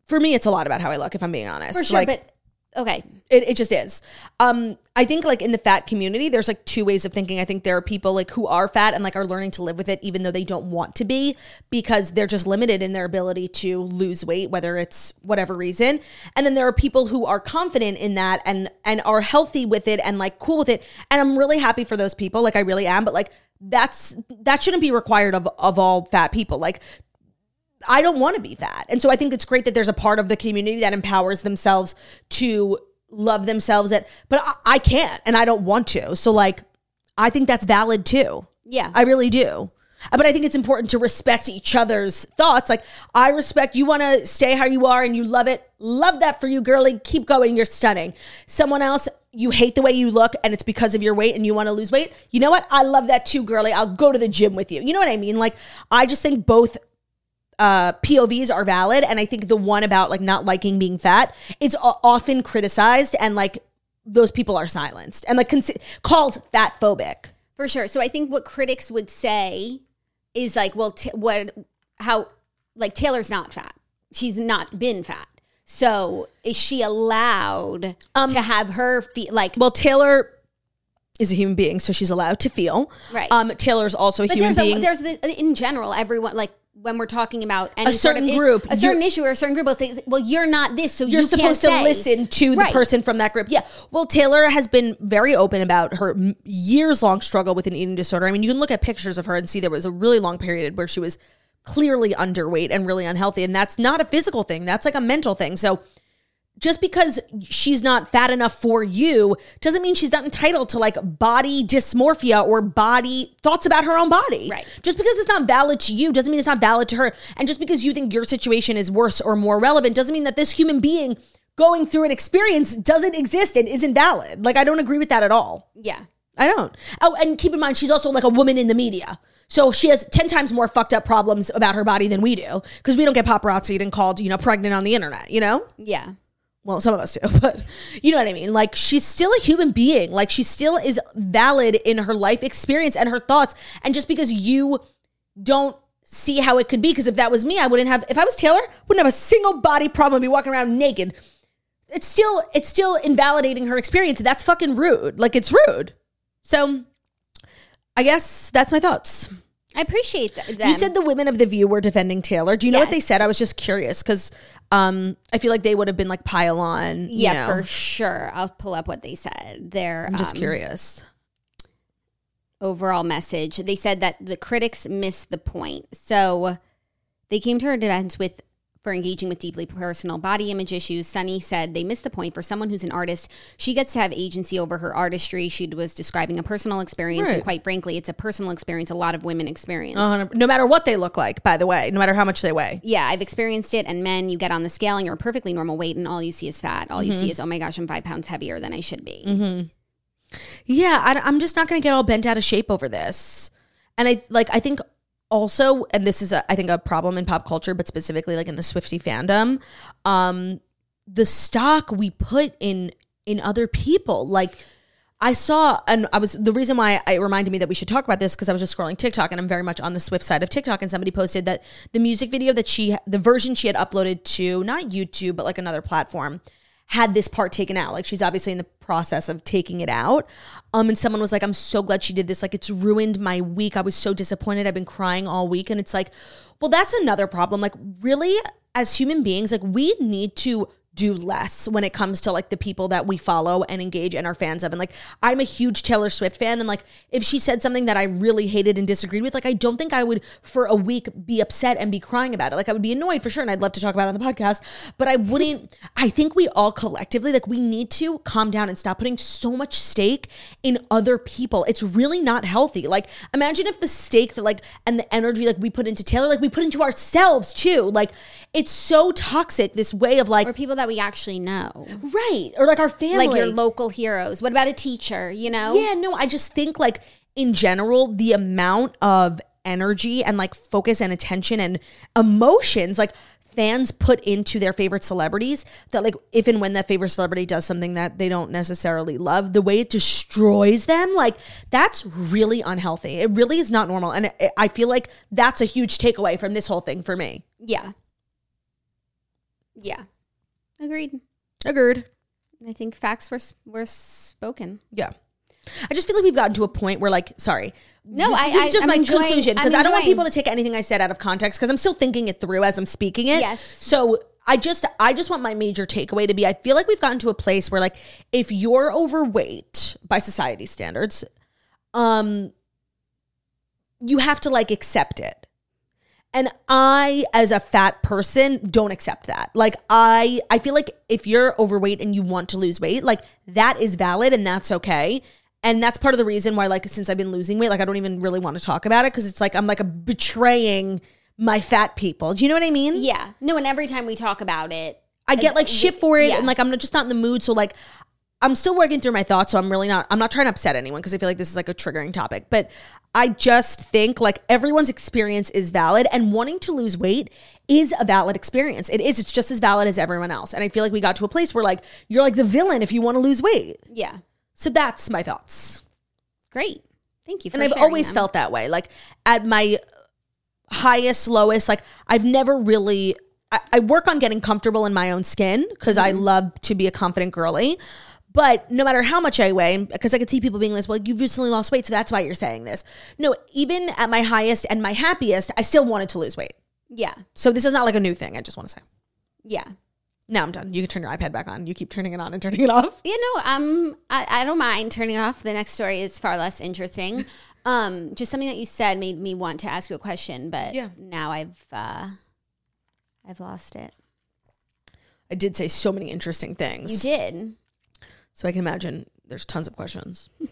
for me it's a lot about how I look if I'm being honest. for sure, Like, but okay. It, it just is. Um, I think like in the fat community, there's like two ways of thinking. I think there are people like who are fat and like are learning to live with it, even though they don't want to be, because they're just limited in their ability to lose weight, whether it's whatever reason. And then there are people who are confident in that and and are healthy with it and like cool with it. And I'm really happy for those people. Like I really am. But like that's that shouldn't be required of of all fat people. Like I don't want to be fat. And so I think it's great that there's a part of the community that empowers themselves to love themselves at but I, I can't and I don't want to. So like I think that's valid too. Yeah. I really do. But I think it's important to respect each other's thoughts. Like I respect you want to stay how you are and you love it. Love that for you, girly. Keep going. You're stunning. Someone else, you hate the way you look and it's because of your weight and you want to lose weight. You know what? I love that too, girly. I'll go to the gym with you. You know what I mean? Like I just think both uh, POVs are valid. And I think the one about like not liking being fat, it's o- often criticized and like those people are silenced and like consi- called fat phobic. For sure. So I think what critics would say is like, well, t- what, how, like Taylor's not fat. She's not been fat. So is she allowed Um, to have her feel like? Well, Taylor is a human being, so she's allowed to feel. Right. Um, Taylor's also a but human there's being. a, there's the in general everyone like when we're talking about any A sort certain of is- group, a certain issue or a certain group will say, well, you're not this, so you're you can't supposed to say. listen to the Right. person from that group. Yeah. Well, Taylor has been very open about her years long struggle with an eating disorder. I mean, you can look at pictures of her and see there was a really long period where she was clearly underweight and really unhealthy. And that's not a physical thing, that's like a mental thing. So just because she's not fat enough for you doesn't mean she's not entitled to like body dysmorphia or body thoughts about her own body. Right. Just because it's not valid to you doesn't mean it's not valid to her. And just because you think your situation is worse or more relevant doesn't mean that this human being going through an experience doesn't exist and isn't valid. Like I don't agree with that at all. Yeah. I don't. Oh, and keep in mind she's also like a woman in the media. So she has 10 times more fucked up problems about her body than we do because we don't get paparazzied and called, you know, pregnant on the internet, you know? Yeah. Well some of us do but you know what i mean? Like she's still a human being. Like she still is valid in her life experience and her thoughts. And just because you don't see how it could be because if that was me i wouldn't have if i was taylor wouldn't have a single body problem be walking around naked. It's still it's still invalidating her experience. That's fucking rude. Like it's rude. So i guess that's my thoughts. I appreciate that. you said the women of the View were defending Taylor. Do you know what they said? I was just curious because um, I feel like they would have been like pile on. you yeah, know. for sure. I'll pull up what they said. Their I'm just um, curious. overall message. They said that the critics missed the point. So they came to her defense with for engaging with deeply personal body image issues. Sunny said they missed the point for someone who's an artist. She gets to have agency over her artistry. She was describing a personal experience, and quite frankly, it's a personal experience a lot of women experience. Hundred- No matter what they look like, by the way, no matter how much they weigh. Yeah, I've experienced it. And men, you get on the scale and you're a perfectly normal weight, and all you see is fat. All you Mm-hmm. see is, oh my gosh, I'm five pounds heavier than I should be. Yeah, I, I'm just not going to get all bent out of shape over this. And I like, I think also, and this is, a, I think, a problem in pop culture, but specifically like in the Swifty fandom, um, the stock we put in in other people, like. I saw, and I was the reason why it reminded me that we should talk about this because I was just scrolling TikTok and I'm very much on the Swift side of TikTok. And somebody posted that the music video that she, the version she had uploaded to not YouTube, but like another platform, had this part taken out. Like she's obviously in the process of taking it out. Um, and someone was like, I'm so glad she did this. Like it's ruined my week. I was so disappointed. I've been crying all week. And it's like, well, that's another problem. Like, really, as human beings, like we need to do less when it comes to like the people that we follow and engage and are fans of. And like, I'm a huge Taylor Swift fan. And like, if she said something that I really hated and disagreed with, like, I don't think I would for a week be upset and be crying about it. Like, I would be annoyed for sure. And I'd love to talk about it on the podcast, but I wouldn't. I think we all collectively, like, we need to calm down and stop putting so much stake in other people. It's really not healthy. Like, imagine if the stake that, like, and the energy, like, we put into Taylor, like, we put into ourselves too. Like, it's so toxic, this way of like, or people that we actually know. Right. Or like our family. Like your local heroes. What about a teacher, you know? Yeah, no, I just think like in general, the amount of energy and like focus and attention and emotions, like fans put into their favorite celebrities that like if and when that favorite celebrity does something that they don't necessarily love the way it destroys them like that's really unhealthy it really is not normal and it, i feel like that's a huge takeaway from this whole thing for me Yeah. Yeah. Agreed. agreed I think facts were were spoken. Yeah. I just feel like we've gotten to a point where, like, sorry. No, Th- I- This is just I'm my enjoying- conclusion because I'm don't want people to take anything I said out of context because I'm still thinking it through as I'm speaking it. Yes. So I just, I just want my major takeaway to be: I feel like we've gotten to a place where, like, if you're overweight by society standards, um, you have to like accept it. And I, as a fat person, don't accept that. Like I, I feel like if you're overweight and you want to lose weight, like that is valid and that's okay. And that's part of the reason why, like, since I've been losing weight, like I don't even really want to talk about it because it's like I'm like a betraying my fat people. Do you know what I mean? Yeah. No, and every time we talk about it, I get like shit for it, Yeah. and like I'm just not in the mood. So like, I'm still working through my thoughts. So I'm really not. I'm not trying to upset anyone because I feel like this is like a triggering topic. But I just think like everyone's experience is valid, and wanting to lose weight is a valid experience. It is. It's just as valid as everyone else. And I feel like we got to a place where like you're like the villain if you want to lose weight. yeah. So that's my thoughts. Great. Thank you for and I've always them. felt that way. Like at my highest, lowest, like I've never really. I, I work on getting comfortable in my own skin because I Mm-hmm. love to be a confident girly. But no matter how much I weigh, because I could see people being like, "Well, you've recently lost weight, so that's why you're saying this." No, even at my highest and my happiest, I still wanted to lose weight. Yeah. So this is not like a new thing. I just want to say. Yeah. Now I'm done. You can turn your iPad back on. You keep turning it on and turning it off. You know, um, I, I don't mind turning it off. The next story is far less interesting. Um, just something that you said made me want to ask you a question, but Yeah. now I've uh, I've lost it. I did say so many interesting things. You did. So I can imagine there's tons of questions.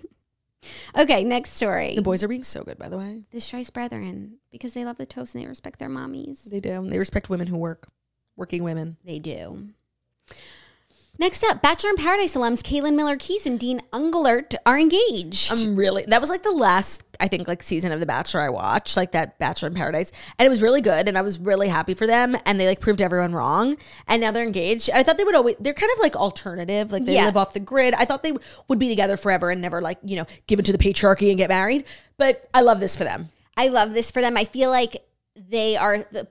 Okay, next story. The boys are being so good, by the way. the Strice Brethren, because they love the toast and they respect their mommies. They do. They respect women who work, working women. They do. Next up, Bachelor in Paradise alums Caelynn Miller-Keyes and Dean Unglert are engaged. I'm really that was like the last I think like season of The Bachelor I watched, like that Bachelor in Paradise, and it was really good, and I was really happy for them, and they like proved everyone wrong, and now they're engaged. I thought they would always they're kind of like alternative, like they Yeah. live off the grid. I thought they would be together forever and never like you know give into the patriarchy and get married, but I love this for them. I love this for them. I feel like they are the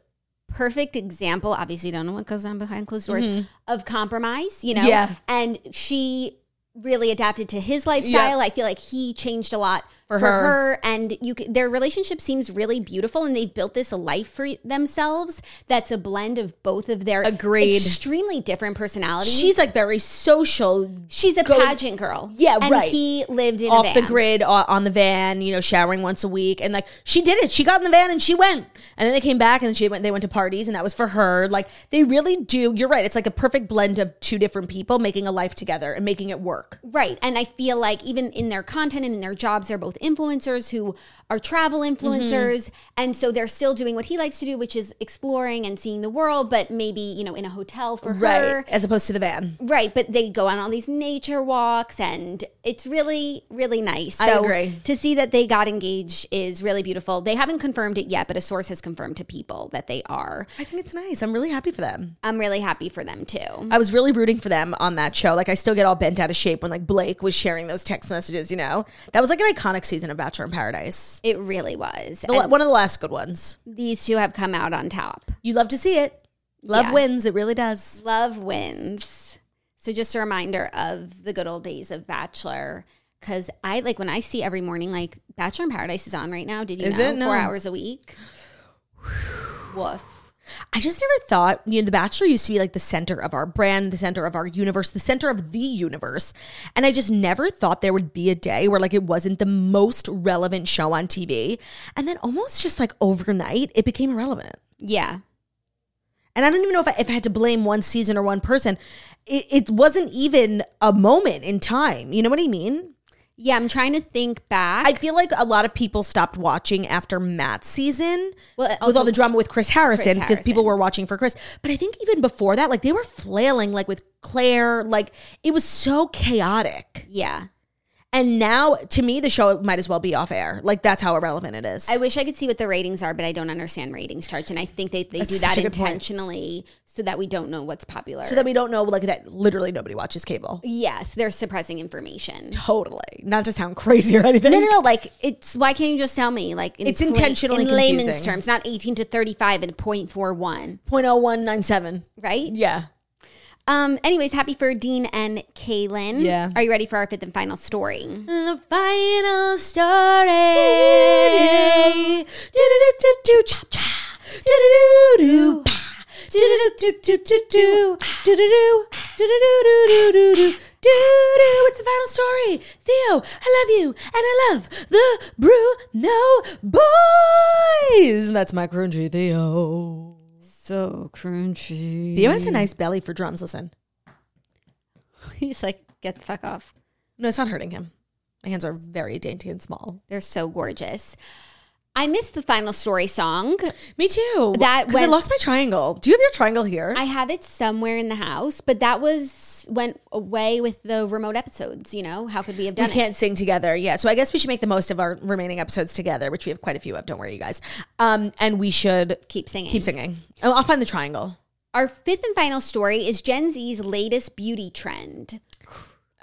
perfect example. Obviously, you don't know what goes on behind closed doors of compromise, you know? Mm-hmm. Yeah. And she really adapted to his lifestyle. I feel like he changed a lot for, For her. her. And you, their relationship seems really beautiful, and they've built this life for themselves. That's a blend of both of their Agreed. extremely different personalities. She's like very social, she's a go- pageant girl. Yeah, and right. He lived in off the grid on the van, you know, showering once a week, and like she did it. She got in the van and she went, and then they came back and she went. They went to parties, and that was for her. Like they really do. You're right. It's like a perfect blend of two different people making a life together and making it work. Right. And I feel like even in their content and in their jobs, they're both influencers who are travel influencers. Mm-hmm. And so they're still doing what he likes to do, which is exploring and seeing the world, but maybe, you know, in a hotel for her. As opposed to the van. Right. But they go on all these nature walks and it's really, really nice. I So agree. to see that they got engaged is really beautiful. They haven't confirmed it yet, but a source has confirmed to people that they are. I think it's nice. I'm really happy for them. I'm really happy for them too. I was really rooting for them on that show. Like I still get all bent out of shape when like Blake was sharing those text messages. You know, that was like an iconic season of Bachelor in Paradise. It really was. The- one of the last good ones. these two have come out on top. You love to see it. Love Yeah. wins. It really does. Love wins. So just a reminder of the good old days of Bachelor. Cause I like when I see every morning, like Bachelor in Paradise is on right now. Did you Is know? it? No. Four hours a week. Woof. I just never thought, you know, The Bachelor used to be like the center of our brand, the center of our universe, the center of the universe. And I just never thought there would be a day where like it wasn't the most relevant show on TV. And then almost just like overnight, it became irrelevant. Yeah. And I don't even know if I, if I had to blame one season or one person. It, it wasn't even a moment in time. You know what I mean? Yeah, I'm trying to think back. I feel like a lot of people stopped watching after Matt's season Well, with all the drama with Chris Harrison because people were watching for Chris. But I think even before that, like they were flailing like with Clare, like it was so chaotic. yeah. And now to me, the show might as well be off air. Like that's how irrelevant it is. I wish I could see what the ratings are, but I don't understand ratings charts. And I think they, they That's do such that a good point. intentionally so that we don't know what's popular. so that we don't know like that literally nobody watches cable. yes, they're suppressing information. Totally. Not to sound crazy or anything. No, no, no. Like it's why can't you just tell me? Like in It's intentionally in layman's confusing. terms, not eighteen to thirty-five and 0.41, 0.0197. right? Yeah. Um. Anyways, happy for Dean and Caelynn. Yeah. Are you ready for our fifth and final story? The final story. It's the final story. Theo, I love you, and I love the Bruno boys. And that's my crunchy Theo. So crunchy. Theo has a nice belly for drums. Listen. He's like, get the fuck off. No, it's not hurting him. My hands are very dainty and small. They're so gorgeous. I missed the final story song. Me too. That because I lost my triangle. Do you have your triangle here? I have it somewhere in the house, but that was went away with the remote episodes. You know, how could we have we done it? We can't sing together. Yeah. So I guess we should make the most of our remaining episodes together, which we have quite a few of. Don't worry, you guys. Um, and we should Keep singing. keep singing. Oh, I'll find the triangle. Our fifth and final story is Gen Z's latest beauty trend.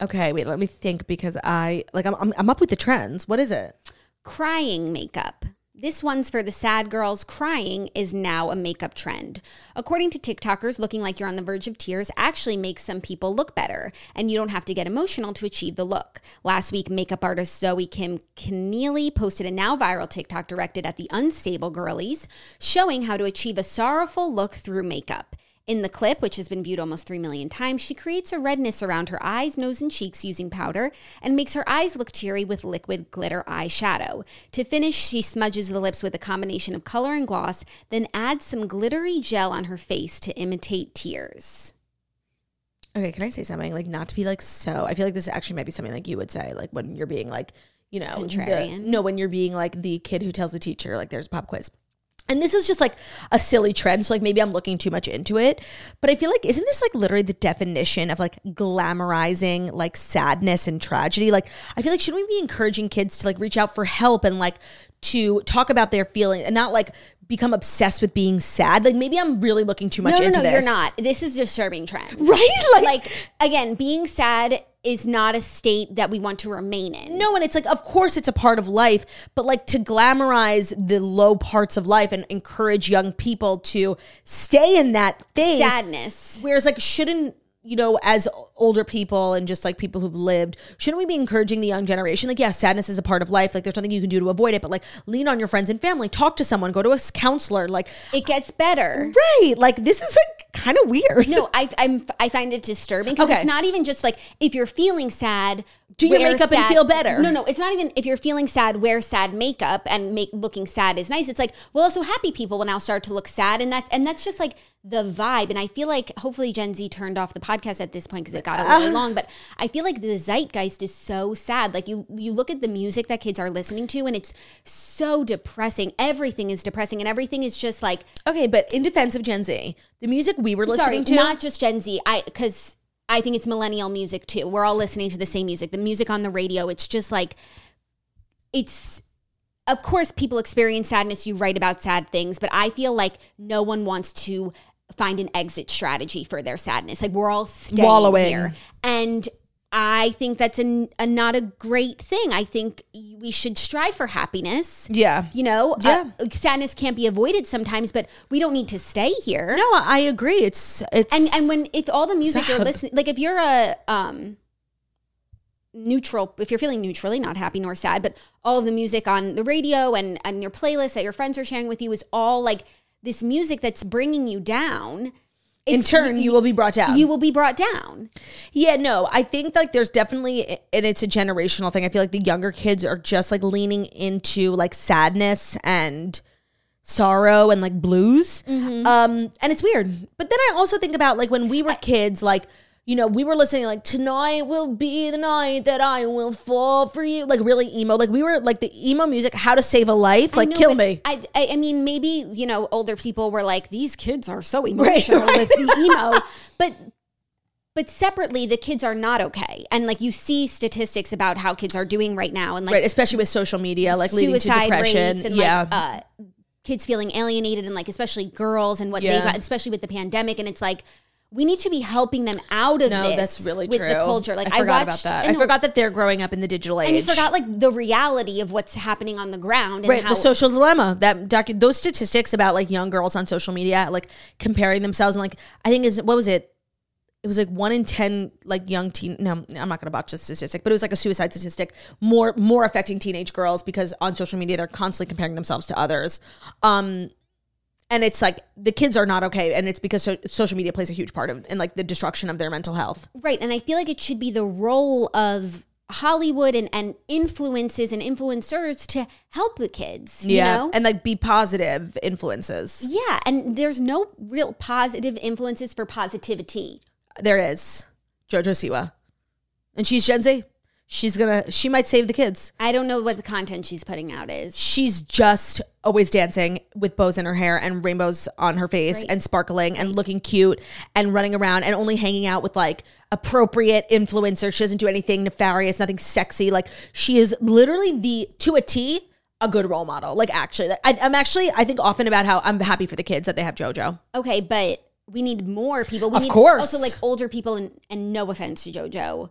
Okay, wait. Let me think because I like I'm I'm, I'm up with the trends. What is it? Crying makeup. This one's for the sad girls. Crying is now a makeup trend. According to TikTokers, looking like you're on the verge of tears actually makes some people look better, and you don't have to get emotional to achieve the look. Last week, makeup artist Zoe Kim Kenealy posted a now viral TikTok directed at the unstable girlies, showing how to achieve a sorrowful look through makeup. In the clip, which has been viewed almost 3 million times, she creates a redness around her eyes, nose, and cheeks using powder and makes her eyes look teary with liquid glitter eyeshadow. To finish, she smudges the lips with a combination of color and gloss, then adds some glittery gel on her face to imitate tears. Okay, can I say something like not to be like so? I feel like this actually might be something like you would say, like when you're being like, you know, the- Contrarian. no, when you're being like the kid who tells the teacher like there's a pop quiz. And this is just like a silly trend, so like maybe I'm looking too much into it. But I feel like isn't this like literally the definition of like glamorizing like sadness and tragedy? Like I feel like shouldn't we be encouraging kids to like reach out for help and like to talk about their feelings and not like become obsessed with being sad? Like maybe I'm really looking too much no, no, into no, this. you're not. This is disturbing trend. Right? Like, Like, again, being sad is not a state that we want to remain in. No, and it's like, of course, it's a part of life, but like to glamorize the low parts of life and encourage young people to stay in that phase. Sadness. Whereas, like, shouldn't you know, as older people and just like people who've lived, shouldn't we be encouraging the young generation? Like, yeah, sadness is a part of life. Like, there's nothing you can do to avoid it, but like, lean on your friends and family, talk to someone, go to a counselor. Like, It gets better. right? Like, this is like kind of weird. No, I I'm I find it disturbing because Okay. it's not even just like if you're feeling sad, Do your makeup and feel better. No, no, it's not even if you're feeling sad, wear sad makeup and make looking sad is nice. It's like well, also happy people will now start to look sad, and that's and that's just like the vibe. And I feel like hopefully Gen Z turned off the podcast at this point because it got a Uh. little long. But I feel like the zeitgeist is so sad. Like you you look at the music that kids are listening to, and it's so depressing. Everything is depressing, and everything is just like Okay, but in defense of Gen Z, the music we were listening Sorry, to, not just Gen Z. I because I think it's millennial music too. We're all listening to the same music. The music on the radio, it's just like it's of course people experience sadness, you write about sad things, but I feel like no one wants to find an exit strategy for their sadness. Like we're all staying Wallowing. here. And I think that's a, a not a great thing. I think we should strive for happiness. yeah. You know, Yeah. uh, sadness can't be avoided sometimes, but we don't need to stay here No, I agree. It's it's and and when if all the music you're listening like if you're a um neutral if you're feeling neutrally not happy nor sad but all of the music on the radio and and your playlist that your friends are sharing with you is all like this music that's bringing you down. In turn, you will be brought down. You will be brought down. Yeah, no, I think like there's definitely, and it's a generational thing. I feel like the younger kids are just like leaning into like sadness and sorrow and like blues. Um, and it's weird. But then I also think about like when we were kids, like, you know, we were listening like tonight will be the night that I will fall for you, like really emo. Like we were like the emo music, how to save a life, like I know, kill but me. I, I, I mean, maybe you know, older people were like, "These kids are so emotional with the emo," but but separately, the kids are not okay, and like you see statistics about how kids are doing right now, and like right, especially with social media, like leading to suicide depression. rates and yeah. like uh, kids feeling alienated, and like especially girls and what Yeah. they got, especially with the pandemic, and it's like. We need to be helping them out of no, this. that's really with true. the culture. Like I forgot watched, about that. I forgot that they're growing up in the digital age. and you forgot like the reality of what's happening on the ground. And right how, the social dilemma that docu- those statistics about like young girls on social media like comparing themselves and like i think is what was it it was like one in ten like young teen no i'm not gonna botch the statistic but it was like a suicide statistic more more affecting teenage girls because on social media they're constantly comparing themselves to others um and it's like the kids are not okay and it's because so- social media plays a huge part of and like the destruction of their mental health Right. And I feel like it should be the role of Hollywood and, and influences and influencers to help the kids. You know? and like be positive influences yeah. And there's no real positive influences for positivity. There is JoJo Siwa, and she's Gen Z. She's gonna. She might save the kids. I don't know what the content she's putting out is. She's just always dancing with bows in her hair and rainbows on her face and sparkling and looking cute and running around and only hanging out with like appropriate influencers. She doesn't do anything nefarious, nothing sexy. Like she is literally the to a T a good role model. Like actually, I, I'm actually I think often about how I'm happy for the kids that they have JoJo. Okay, but we need more people. We Of need course. Also, like older people, and, and no offense to JoJo.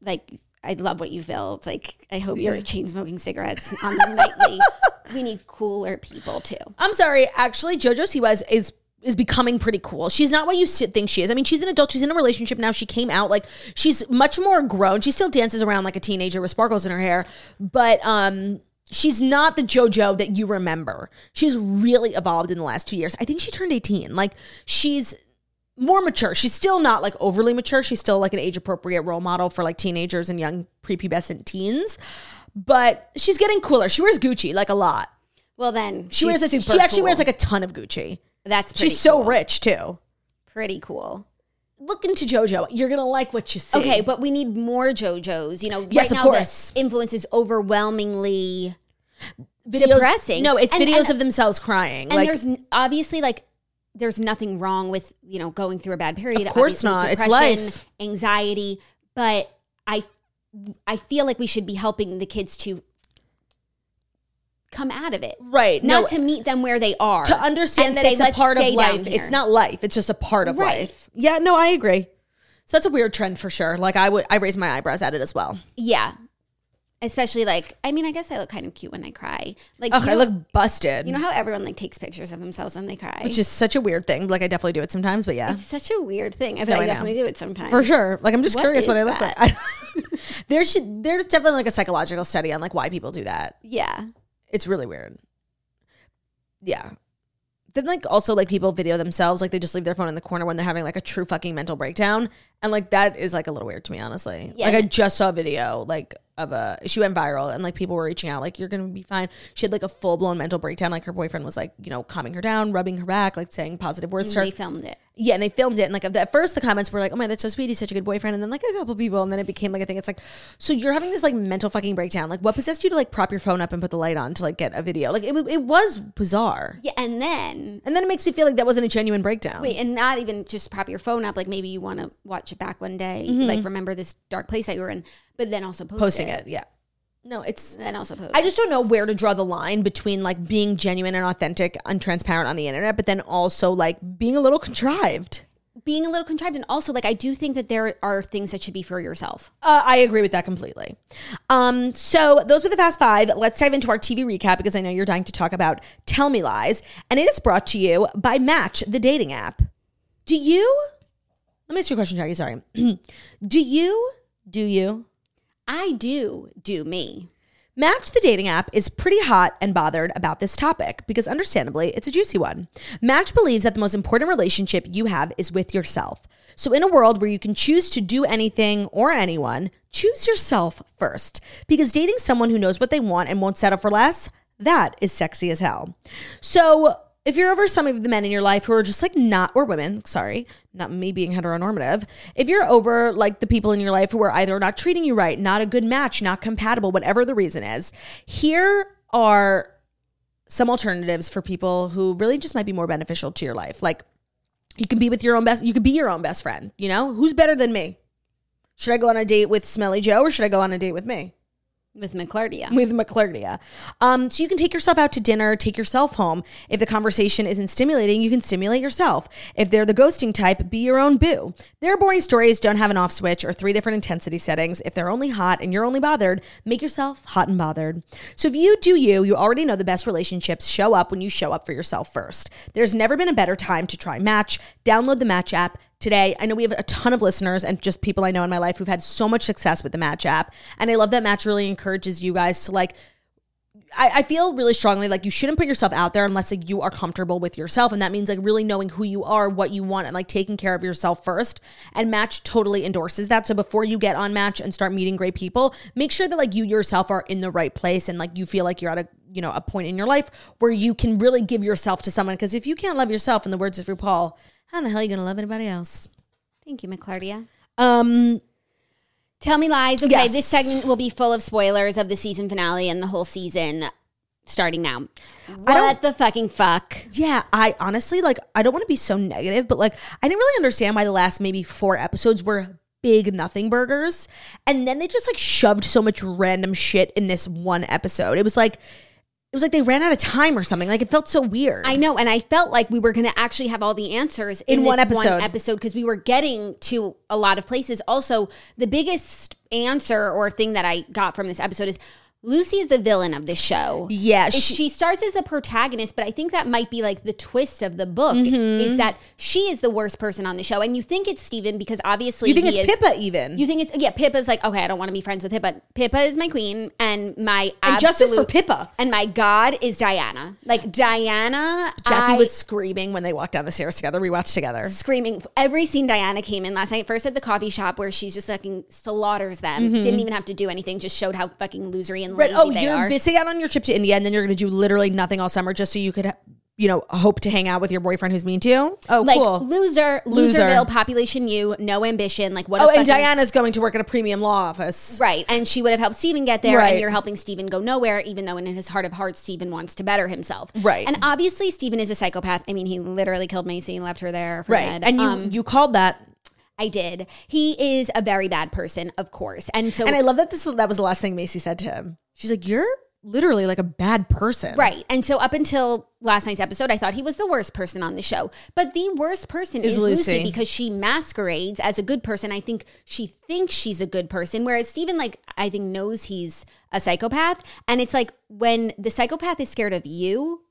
Like, I love what you've built. Like, I hope you're chain smoking cigarettes on them nightly. We need cooler people too. I'm sorry. Actually, JoJo Siwa is, is is becoming pretty cool. She's not what you think she is. I mean, she's an adult. She's in a relationship now. She came out like she's much more grown. She still dances around like a teenager with sparkles in her hair, but um, she's not the JoJo that you remember. She's really evolved in the last two years. I think she turned 18. Like she's more mature. She's still not like overly mature. She's still like an age appropriate role model for like teenagers and young prepubescent teens. But she's getting cooler. She wears Gucci like a lot. Well, then She wears a, she actually wears like a ton of Gucci. That's pretty She's so rich too. Pretty cool. Look into JoJo. You're gonna like what you see. Okay, but we need more JoJo's. You know, Yes, right of now course. the influence is overwhelmingly, videos, depressing. No, it's And- videos and- of themselves crying. and like there's obviously like there's nothing wrong with you know going through a bad period. Of course not. It's Depression, life. anxiety, but I I feel like we should be helping the kids to come out of it. right. Not no, to meet them where they are. to understand and that say, it's a part of life. It's not life. It's just a part of Right. life. Yeah. No, I agree. So that's a weird trend for sure. Like I would, I raise my eyebrows at it as well. Yeah. Especially like I mean, I guess I look kind of cute when I cry. Like Ugh, you I look busted. you know how everyone like takes pictures of themselves when they cry? which is such a weird thing. Like I definitely do it sometimes, but yeah. it's such a weird thing. I No, I like I definitely do it sometimes. For sure. Like I'm just What curious what I look that? like. there's there's definitely like a psychological study on like why people do that. Yeah. It's really weird. Yeah. Then like also like people video themselves like they just leave their phone in the corner when they're having like a true fucking mental breakdown and like that is like a little weird to me honestly. Yeah. Like I just saw a video like of a she went viral and like people were reaching out like you're gonna be fine. She had like a full blown mental breakdown like her boyfriend was like you know calming her down, rubbing her back, like saying positive words to her. They filmed it. Yeah, and they filmed it, and like at first the comments were like, "Oh my, that's so sweet. He's such a good boyfriend." And then like a couple people, and then it became like a thing. It's like, so you're having this like mental fucking breakdown. Like, what possessed you to like prop your phone up and put the light on to like get a video? Like, it it was bizarre. Yeah, and then And then it makes me feel like that wasn't a genuine breakdown. wait, and not even just prop your phone up. Like maybe you want to watch it back one day. Mm-hmm. Like remember this dark place that you were in, but then also post posting it. it, yeah. No, it's. Then also post. I just don't know where to draw the line between like being genuine and authentic and transparent on the internet, but then also like being a little contrived. being a little contrived, and also like I do think that there are things that should be for yourself. Uh, I agree with that completely. Um, so those were the fast five. Let's dive into our TV recap because I know you're dying to talk about Tell Me Lies, and it is brought to you by Match, the dating app. Do you? Let me ask you a question, Jackie. Sorry. do you? Do you? I do do me. Match the dating app is pretty hot and bothered about this topic because understandably, it's a juicy one. Match believes that the most important relationship you have is with yourself. So, in a world where you can choose to do anything or anyone, choose yourself first because dating someone who knows what they want and won't settle for less, that is sexy as hell. So, if you're over some of the men in your life who are just like not, or women, sorry, not me being heteronormative, if you're over like the people in your life who are either not treating you right, not a good match, not compatible, whatever the reason is, here are some alternatives for people who really just might be more beneficial to your life. Like you can be with your own best, you could be your own best friend, you know? Who's better than me? Should I go on a date with Smelly Joe or should I go on a date with me? With McClardia. with McClardia. Um, so you can take yourself out to dinner, take yourself home. If the conversation isn't stimulating, you can stimulate yourself. If they're the ghosting type, be your own boo. Their boring stories don't have an off switch or three different intensity settings. If they're only hot and you're only bothered, make yourself hot and bothered. So if you do you, you already know the best relationships show up when you show up for yourself first. There's never been a better time to try Match. Download the Match app today. I know we have a ton of listeners and just people I know in my life who've had so much success with the Match app. And I love that Match really encourages you guys to like, I, I feel really strongly like you shouldn't put yourself out there unless like you are comfortable with yourself. And that means like really knowing who you are, what you want, and like taking care of yourself first. And Match totally endorses that. So before you get on Match and start meeting great people, make sure that like you yourself are in the right place and like you feel like you're at a you know a point in your life where you can really give yourself to someone. Because if you can't love yourself, in the words of RuPaul, how in the hell are you gonna love anybody else? Thank you, McClardia. Um, Tell me lies. Okay, Yes. this segment will be full of spoilers of the season finale and the whole season starting now. What the fucking fuck? yeah, I honestly like I don't want to be so negative, but like I didn't really understand why the last maybe four episodes were big nothing burgers. And then they just like shoved so much random shit in this one episode. It was like it was like they ran out of time or something. Like it felt so weird. I know, and I felt like we were going to actually have all the answers in, In one episode. One episode because we were getting to a lot of places. Also, the biggest answer or thing that I got from this episode is Lucy is the villain of this show. yeah, She, she, starts as the protagonist, but I think that might be like the twist of the book Mm-hmm. is that she is the worst person on the show, and you think it's Stephen because obviously you think he it's is, Pippa even. You think it's yeah? Pippa's like okay, I don't want to be friends with Pippa. Pippa is my queen, and my and justice for Pippa. and my god is Diana. Like Diana, Jackie I- was screaming when they walked down the stairs together. We watched together. screaming. Every scene Diana came in last night, first at the coffee shop where she's just fucking slaughters them. Didn't even have to do anything, just showed how fucking losery and Right. Oh, you're are. missing out on your trip to India, and then you're going to do literally nothing all summer just so you could, you know, hope to hang out with your boyfriend who's mean to you. Oh, like cool. loser, Loser. loserville, population you, no ambition. Like what? Oh, and Diana's going to work at a premium law office. Right, and she would have helped Stephen get there, Right. and you're helping Stephen go nowhere, even though in his heart of hearts, Stephen wants to better himself. Right. and obviously Stephen is a psychopath. I mean, he literally killed Macy and left her there for Right. And you Um, you called that. I did. He is a very bad person, of course, and so And I love that this that was the last thing Macy said to him. She's like, "You're literally like a bad person." Right. And so up until last night's episode, I thought he was the worst person on the show. But the worst person Is is, Lucy. Lucy. because she masquerades as a good person. I think she thinks she's a good person. Whereas Stephen, like, I think knows he's a psychopath. And it's like when the psychopath is scared of you,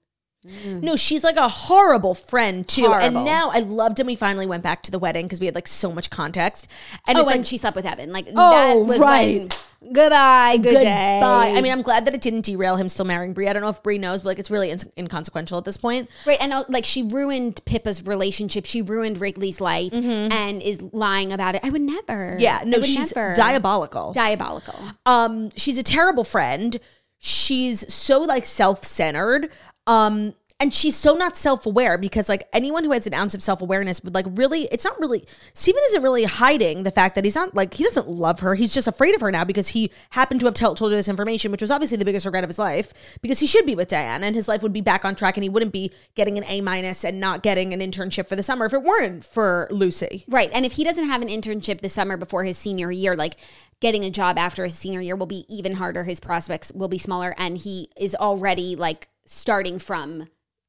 No, she's like a horrible friend too. Horrible. And now I loved when we finally went back to the wedding because we had like so much context. And oh, it's and like she slept with Evan. Like Oh, that was right. when goodbye, good day. goodbye. I mean, I'm glad that it didn't derail him still marrying Bree. I don't know if Bree knows, but like it's really in- inconsequential at this point. Right, and uh, like she ruined Pippa's relationship. She ruined Wrigley's life, and is lying about it. I would never. Mm-hmm. Yeah, no, she's never. diabolical. Diabolical. um she's a terrible friend she's so like self-centered um and she's so not self-aware because like anyone who has an ounce of self-awareness would like really it's not really Stephen isn't really hiding the fact that he's not like he doesn't love her he's just afraid of her now because he happened to have told her this information which was obviously the biggest regret of his life because he should be with Diana and his life would be back on track and he wouldn't be getting an A minus and not getting an internship for the summer if it weren't for Lucy Right. And if he doesn't have an internship this summer before his senior year, like getting a job after his senior year will be even harder. His prospects will be smaller. And he is already like starting from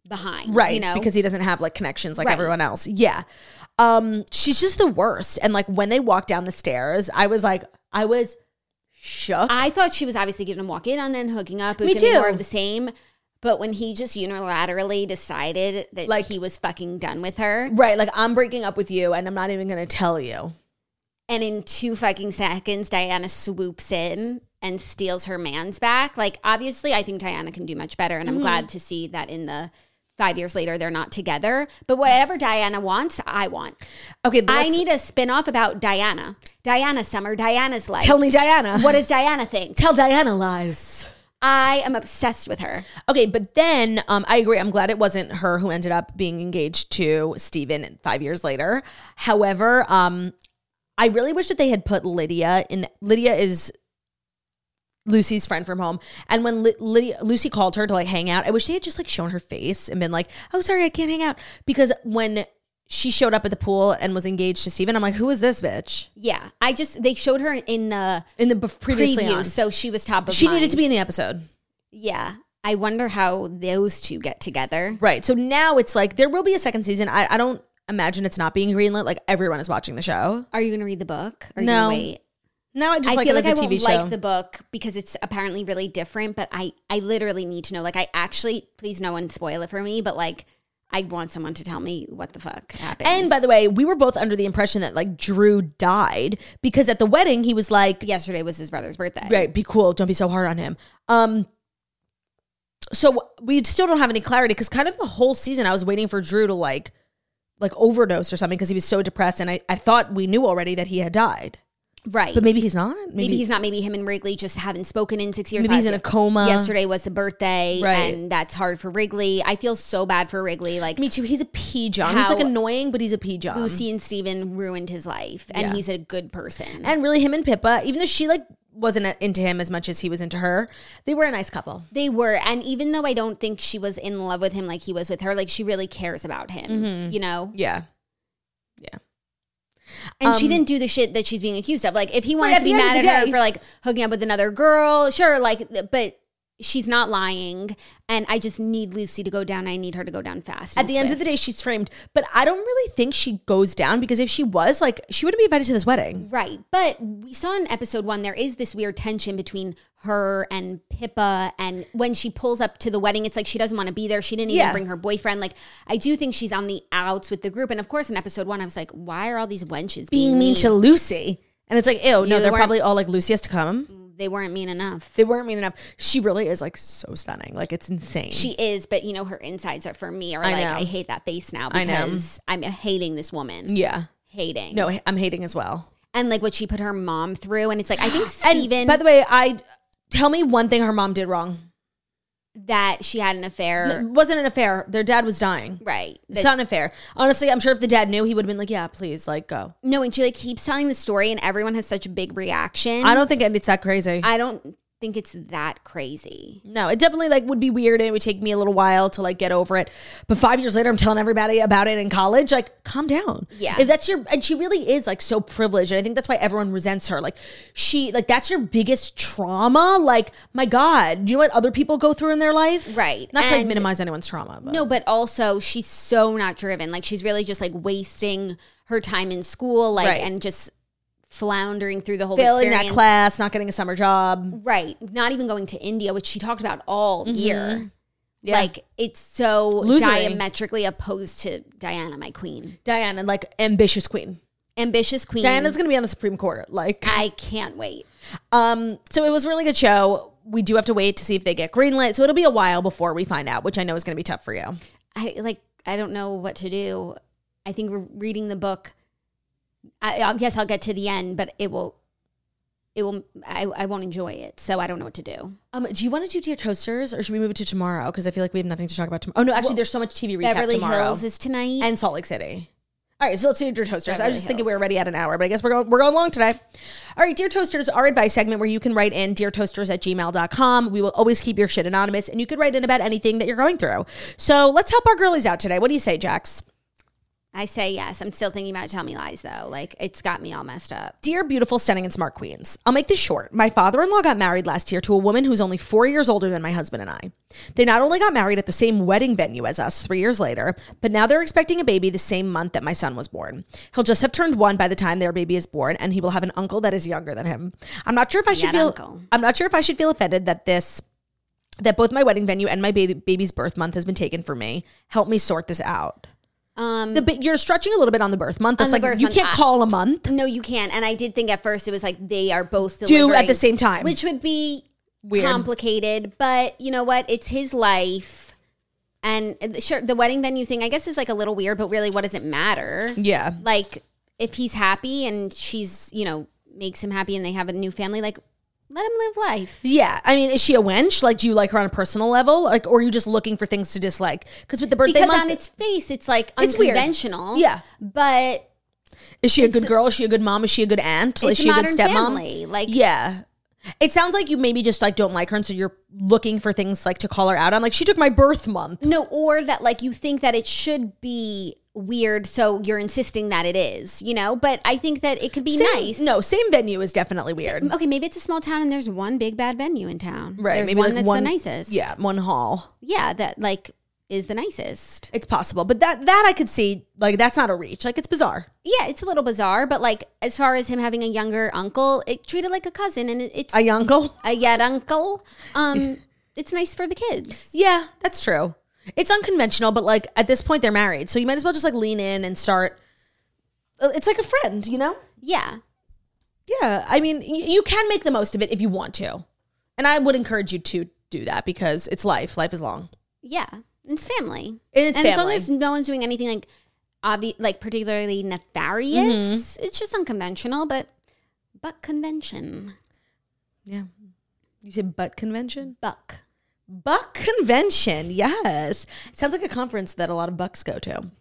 behind. right You know? because he doesn't have like connections like Right. everyone else yeah um she's just the worst and like when they walk down the stairs i was like i was shook I thought she was obviously getting him walk in on then hooking up. It was Me gonna more of the same. But when he just unilaterally decided that Like- he was fucking done with her, right like i'm breaking up with you and i'm not even gonna tell you and in two fucking seconds, Diana swoops in and steals her man's back. Like obviously I think Diana can do much better and Mm-hmm. I'm glad to see that in the 5 years later they're not together. But whatever Diana wants, I want. Okay, I need a spin-off about Diana. Diana Summer, Diana's life. Tell me, Diana. what does Diana think? Tell Diana lies. I am obsessed with her. Okay, but then um, I agree. I'm glad it wasn't her who ended up being engaged to Stephen five years later. However, um, I really wish that they had put Lydia in. Lydia is Lucy's friend from home, and when Ly- Lydia, Lucy called her to like hang out, I wish they had just like shown her face and been like, "Oh, sorry, I can't hang out." Because when she showed up at the pool and was engaged to Stephen, I'm like, "Who is this bitch?" Yeah, I just they showed her in the In the bef- previously preview, on, so she was top of she mind. needed to be in the episode. Yeah, I wonder how those two get together. Right. So now it's like there will be a second season. I, I don't imagine it's not being greenlit. Like everyone is watching the show. Are you going to read the book? Are you No. wait? Now I just I like feel it like as I TV won't show. like the book because it's apparently really different. But I, I literally need to know. Like, I actually, please, no one spoil it for me. But like, I want someone to tell me what the fuck happened. and by the way, we were both under the impression that like Drew died because at the wedding he was like, yesterday was his brother's birthday. "Right, be cool. Don't be so hard on him." Um. So we still don't have any clarity because kind of the whole season I was waiting for Drew to like, like overdose or something because he was so depressed, and I I thought we knew already that he had died, right. but maybe he's not. maybe, he's not. Maybe him and Wrigley just haven't spoken in six years. Maybe he's in a coma. Yesterday was the birthday, Right. and that's hard for Wrigley. I feel so bad for Wrigley. Like Me too. He's a pea John. He's like annoying, but he's a pea John. Lucy and Stephen ruined his life, and Yeah. he's a good person. And really, him and Pippa, even though she like wasn't into him as much as he was into her, they were a nice couple. They were, and even though I don't think she was in love with him like he was with her, like she really cares about him, Mm-hmm. you know. Yeah. And she Um, didn't do the shit that she's being accused of. Like if he wanted to be the end of mad at the her for like hooking up with another girl, sure, like, but she's not lying. And I just need Lucy to go down. I need her to go down fast. At the end of the day, she's framed, but I don't really think she goes down because if she was, like, she wouldn't be invited to this wedding. Right. But we saw in episode one, there is this weird tension between her and Pippa. And when she pulls up to the wedding, it's like she doesn't want to be there. She didn't even Yeah. bring her boyfriend. Like, I do think she's on the outs with the group. And of course, in episode one, I was like, why are all these wenches being, Being mean to Lucy, and it's like, ew, no, they they're probably all like Lucy has to come. They weren't mean enough. They weren't mean enough. She really is like so stunning. Like it's insane. She is, but you know, her insides are for me are I like, know. I hate that face now because I'm hating this woman. yeah. Hating. No, I'm hating as well. And like what she put her mom through. And it's like, I think And by the way, I tell me one thing her mom did wrong. that she had an affair. It wasn't an affair. Their dad was dying. Right. It's That- not an affair. Honestly, I'm sure if the dad knew, he would have been like, "Yeah, please, like go." no, and she like keeps telling the story and everyone has such a big reaction. I don't think it's that crazy. I don't think it's that crazy. no, it definitely like would be weird and it would take me a little while to like get over it. But five years later, I'm telling everybody about it in college. Like, calm down. Yeah. If that's your and she really is like so privileged, and I think that's why everyone resents her. Like, she like that's your biggest trauma. Like, my God, you know what other people go through in their life? Right. Not to like minimize anyone's trauma. But. No, but also she's so not driven. Like she's really just like wasting her time in school, like Right. and just floundering through the whole failing experience. that class, not getting a summer job. Right. Not even going to India, which she talked about all year. Mm-hmm. Yeah. Like it's so Losery. diametrically opposed to Diana, my queen. Diana, like ambitious queen. Ambitious queen. Diana's gonna be on the Supreme Court. Like, I can't wait. um, so it was a really good show. We do have to wait to see if they get greenlit. So it'll be a while before we find out, which I know is gonna be tough for you. I like I don't know what to do. I think we're reading the book. I, I guess I'll get to the end, but it will it will I, I won't enjoy it. So I don't know what to do. Um, do you want to do Dear Toasters or should we move it to tomorrow? Because I feel like we have nothing to talk about tomorrow. Oh no, actually, there's so much TV recap Beverly tomorrow Hills is tonight. and Salt Lake City. All right, so let's do Dear Toasters. I was just thinking we were already at an hour, but I guess we're going we're going long today. All right, Dear Toasters, our advice segment where you can write in deartoasters at gmail.com. We will always keep your shit anonymous and you can write in about anything that you're going through. So let's help our girlies out today. What do you say, Jax? I say yes. I'm still thinking about Tell Me Lies though. Like it's got me all messed up. Dear beautiful, stunning, and smart queens, I'll make this short. My father in law got married last year to a woman who's only four years older than my husband and I. They not only got married at the same wedding venue as us three years later, but now they're expecting a baby the same month that my son was born. He'll just have turned one by the time their baby is born, and he will have an uncle that is younger than him. I'm not sure if I should feel. uncle. I'm not sure if I should feel offended that this. That both my wedding venue and my baby, baby's birth month has been taken for me. Help me sort this out. Um, The, you're stretching a little bit on the birth month. The like you month, can't call a month. no, you can't. And I did think at first it was like they are both Due at the same time. which would be Weird. complicated. But you know what? It's his life, and uh, sure, the wedding venue thing I guess is like a little weird. But really, what does it matter? Yeah. Like if he's happy and she's you know makes him happy and they have a new family, like let him live life. Yeah, I mean, is she a wench? Like, do you like her on a personal level, like, or are you just looking for things to dislike? Because with the birthday Because month, on its face, it's like It's weird. unconventional. Yeah. but is she a good girl? Is she a good mom? Is she a good aunt? Is she a a good stepmom? family. Like Yeah. It sounds like you maybe just like don't like her, and so you're looking for things like to call her out on. Like, she took my birth month. No, or that like you think that it should be weird, so you're insisting that it is, you know? But I think that it could be Same- nice. No, same venue is definitely weird. Okay, maybe it's a small town and there's one big bad venue in town. Right. There's maybe one like that's one the nicest. Yeah, one hall. Yeah, that like is the nicest. It's possible, but that that I could see. Like, that's not a reach. Like, it's bizarre. Yeah, it's a little bizarre, but like as far as him having a younger uncle, it treated like a cousin and it, it's A uncle. a yet uncle. Um it's nice for the kids. Yeah, that's true. It's unconventional, but like at this point they're married, so you might as well just like lean in and start. uh, It's like a friend, you know. Yeah. Yeah, I mean, y- you can make the most of it if you want to, and I would encourage you to do that because it's life. Life is long. Yeah. It's family. And it's and as long as no one's doing anything like obvi- like particularly nefarious, Mm-hmm. it's just unconventional, but but convention. Yeah, you said butt convention. Buck. Buck convention, yes. Sounds like a conference that a lot of bucks go to.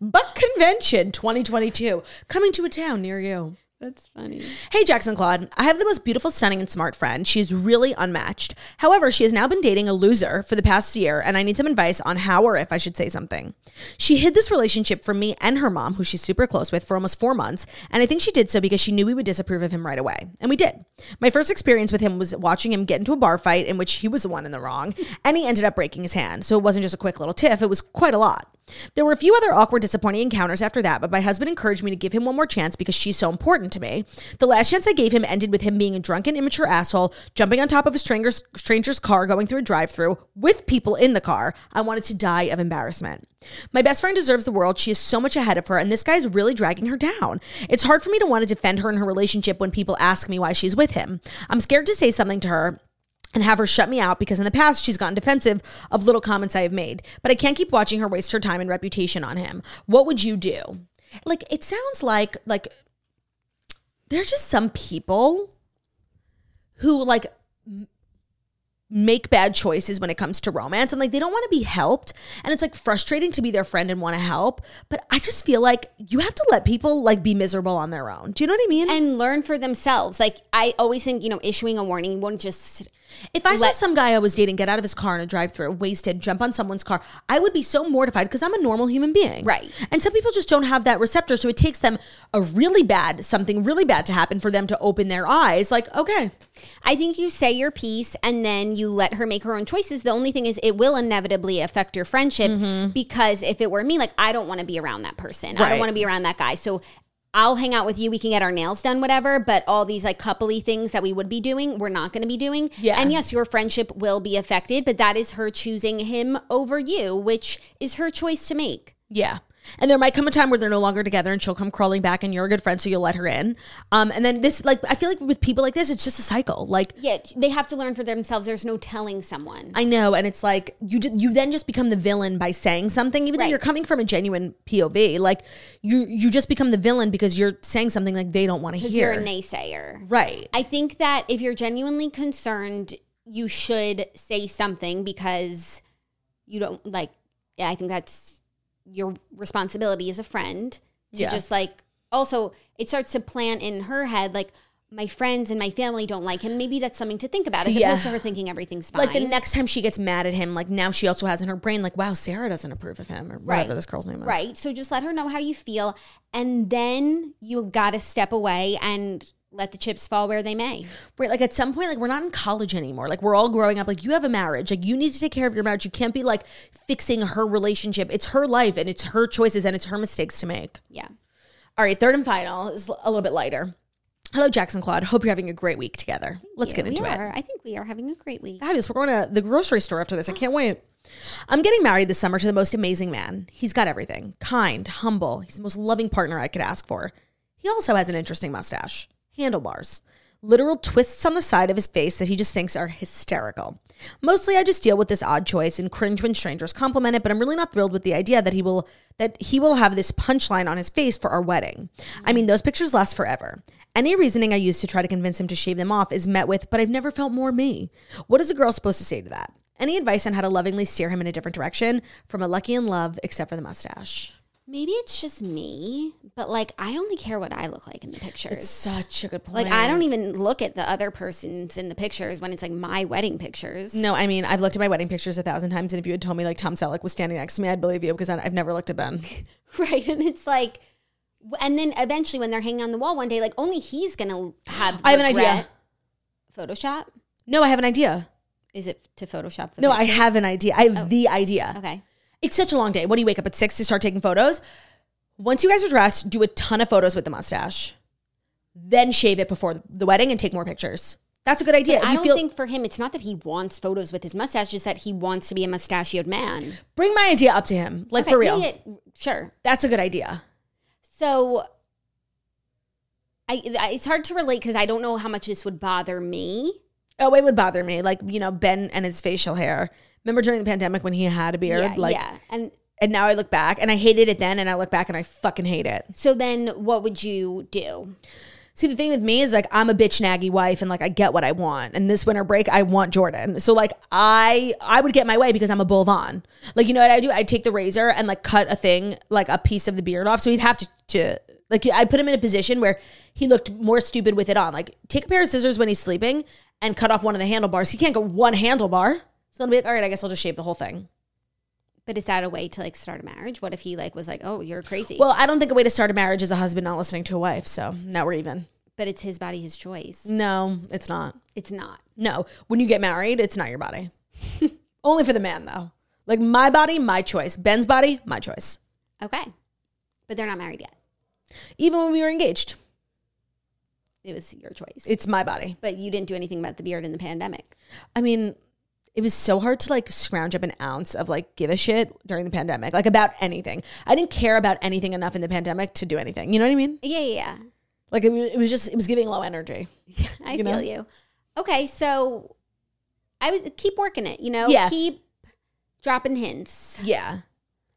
Buck Convention 2022 coming to a town near you. That's funny. Hey, Jackson Claude. I have the most beautiful, stunning, and smart friend. She's really unmatched. However, she has now been dating a loser for the past year, and I need some advice on how or if I should say something. She hid this relationship from me and her mom, who she's super close with, for almost four months, and I think she did so because she knew we would disapprove of him right away. And we did. My first experience with him was watching him get into a bar fight in which he was the one in the wrong, and he ended up breaking his hand. So it wasn't just a quick little tiff, it was quite a lot. There were a few other awkward, disappointing encounters after that, but my husband encouraged me to give him one more chance because she's so important to me. The last chance I gave him ended with him being a drunken, immature asshole, jumping on top of a stranger's, stranger's car going through a drive through with people in the car. I wanted to die of embarrassment. My best friend deserves the world. She is so much ahead of her, and this guy is really dragging her down. It's hard for me to want to defend her in her relationship when people ask me why she's with him. I'm scared to say something to her and have her shut me out because in the past she's gotten defensive of little comments I have made. But I can't keep watching her waste her time and reputation on him. What would you do? Like it sounds like like there's just some people who like make bad choices when it comes to romance and like they don't want to be helped and it's like frustrating to be their friend and want to help but i just feel like you have to let people like be miserable on their own do you know what i mean And learn for themselves. Like I always think, you know, issuing a warning, won't just If I saw Let- some guy I was dating get out of his car in a drive-through, wasted, jump on someone's car, I would be so mortified because I'm a normal human being. Right. And some people just don't have that receptor, so it takes them a really bad something really bad to happen for them to open their eyes. Like, okay, I think you say your piece and then you let her make her own choices. The only thing is, it will inevitably affect your friendship because if it were me, like, I don't want to be around that person. I Mm-hmm. Right. don't want to be around that guy. So I'll hang out with you. We can get our nails done, whatever. But all these like coupley things that we would be doing, we're not going to be doing. Yeah. And yes, your friendship will be affected, but that is her choosing him over you, which is her choice to make. yeah. And there might come a time where they're no longer together and she'll come crawling back and you're a good friend, so you'll let her in. Um, and then this, like, I feel like with people like this, it's just a cycle. Like, Yeah, they have to learn for themselves. There's no telling someone. I know, and it's like you ju- you then just become the villain by saying something, even though Right. you're coming from a genuine POV. Like you you just become the villain because you're saying something like they don't want to hear. you're a naysayer. right. I think that if you're genuinely concerned, you should say something because you don't like. Yeah, I think that's your responsibility as a friend to Yeah. just like. Also, it starts to plant in her head like my friends and my family don't like him. Maybe that's something to think about as Yeah. opposed to her thinking everything's fine. Like the next time she gets mad at him, like now she also has in her brain, like, wow, Sarah doesn't approve of him or whatever this girl's name is. Right. So just let her know how you feel. And then you got to step away and let the chips fall where they may. Right. Like at some point, like we're not in college anymore. Like we're all growing up. Like you have a marriage. Like you need to take care of your marriage. You can't be like fixing her relationship. It's her life and it's her choices and it's her mistakes to make. Yeah. All right, third and final is a little bit lighter. Hello, Jackson Claude. Hope you're having a great week together. Let's Yeah, get into we it. I think we are having a great week. Fabulous. We're going to the grocery store after this. I can't wait. I'm getting married this summer to the most amazing man. He's got everything kind, humble. He's the most loving partner I could ask for. He also has an interesting mustache, handlebars, literal twists on the side of his face that he just thinks are hysterical. Mostly I just deal with this odd choice and cringe when strangers compliment it, but I'm really not thrilled with the idea that he will that he will have this punchline on his face for our wedding. I mean, those pictures last forever. Any reasoning I use to try to convince him to shave them off is met with, but I've never felt more me. What is a girl supposed to say to that? Any advice on how to lovingly steer him in a different direction from a lucky in love, except for the mustache? Maybe it's just me, but like I only care what I look like in the pictures. It's such a good point. like I don't even look at the other person's in the pictures when it's like my wedding pictures. No, I mean, I've looked at my wedding pictures a thousand times, and if you had told me like Tom Selleck was standing next to me, I'd believe you because I've never looked at Ben. Right. And it's like, and then eventually when they're hanging on the wall one day, like only he's going to have. I have an idea. Photoshop? No, I have an idea. Is it to Photoshop the No, I have an idea. I have oh, the idea. Okay. It's such a long day. What do you wake up at six to start taking photos? Once you guys are dressed, do a ton of photos with the mustache. Then shave it before the wedding and take more pictures. That's a good idea. If I don't feel- think for him, it's not that he wants photos with his mustache, just that he wants to be a mustachioed man. bring my idea up to him, like Okay, for real. yeah, yeah, sure. That's a good idea. So I, I it's hard to relate because I don't know how much this would bother me. Oh, it would bother me. Like, you know, Ben and his facial hair. Remember during the pandemic when he had a beard? yeah, like yeah. And and now I look back and I hated it then and I look back and I fucking hate it. so then what would you do? See, the thing with me is like I'm a bitch naggy wife and like I get what I want. And this winter break, I want Jordan. So like I I would get my way because I'm a bull Vaughn. Like you know what I do? I'd take the razor and like cut a thing, like a piece of the beard off. So he'd have to to like I put him in a position where he looked more stupid with it on. Like take a pair of scissors when he's sleeping and cut off one of the handlebars. He can't go one handlebar. So I'll be like, all right, I guess I'll just shave the whole thing. But is that a way to like start a marriage? What if he like was like, oh, you're crazy? Well, I don't think a way to start a marriage is a husband not listening to a wife. So now we're even. but it's his body, his choice. No, it's not. It's not. No, when you get married, it's not your body. Only for the man, though. Like my body, my choice. Ben's body, my choice. Okay. But they're not married yet. Even when we were engaged, It was your choice. it's my body. but you didn't do anything about the beard in the pandemic. I mean, it was so hard to like scrounge up an ounce of like give a shit during the pandemic, like about anything. I didn't care about anything enough in the pandemic to do anything. You know what I mean? Yeah, yeah, Like it, it was just, it was giving low energy. I You feel know? you. Okay, so I was keep working it, you know? Yeah. Keep dropping hints. Yeah.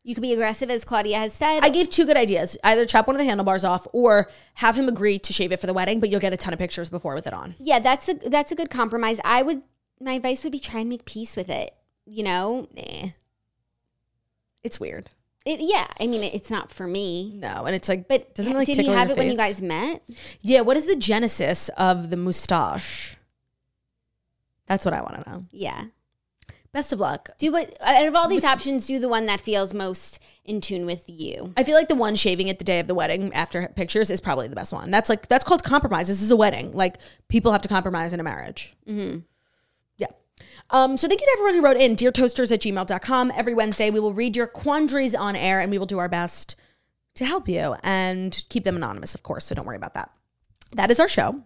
You could be aggressive as Claudia has said. I gave two good ideas. Either chop one of the handlebars off or have him agree to shave it for the wedding, but you'll get a ton of pictures before with it on. yeah, that's a that's a good compromise. I would my advice would be try and make peace with it. You know? Nah. It's weird. It, yeah, I mean it's not for me. No, and it's like, But doesn't it, like did he have it when you guys met? Yeah, what is the genesis of the moustache? That's what I want to know. Yeah. Best of luck. Do what out of all these options, do the one that feels most in tune with you. I feel like the one shaving it the day of the wedding after pictures is probably the best one. That's like that's called compromise. This is a wedding. Like people have to compromise in a marriage. Mm-hmm. Um, so thank you to everyone who wrote in dear toasters at gmail.com. Every Wednesday we will read your quandaries on air and we will do our best to help you and keep them anonymous, of course. So don't worry about that. That is our show.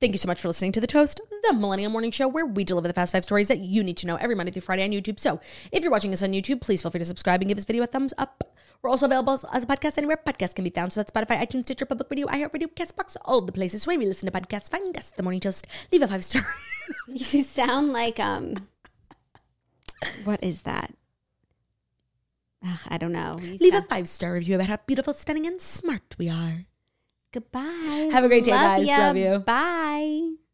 Thank you so much for listening to The Toast, the Millennial Morning Show, where we deliver the fast five stories that you need to know every Monday through Friday on YouTube. So if you're watching us on YouTube, please feel free to subscribe and give this video a thumbs up. We're also available as- a podcast anywhere podcasts can be found. So that's Spotify, iTunes, Stitcher, Public Radio, iHeartRadio, Castbox, all the places where we listen to podcasts. Find us, The Morning Toast. Leave a five star. You sound like um what is that? Ugh, I don't know. You Leave a five star review about how beautiful, stunning, and smart we are. Goodbye. Have a great day, Love guys. ya. Love you. Bye.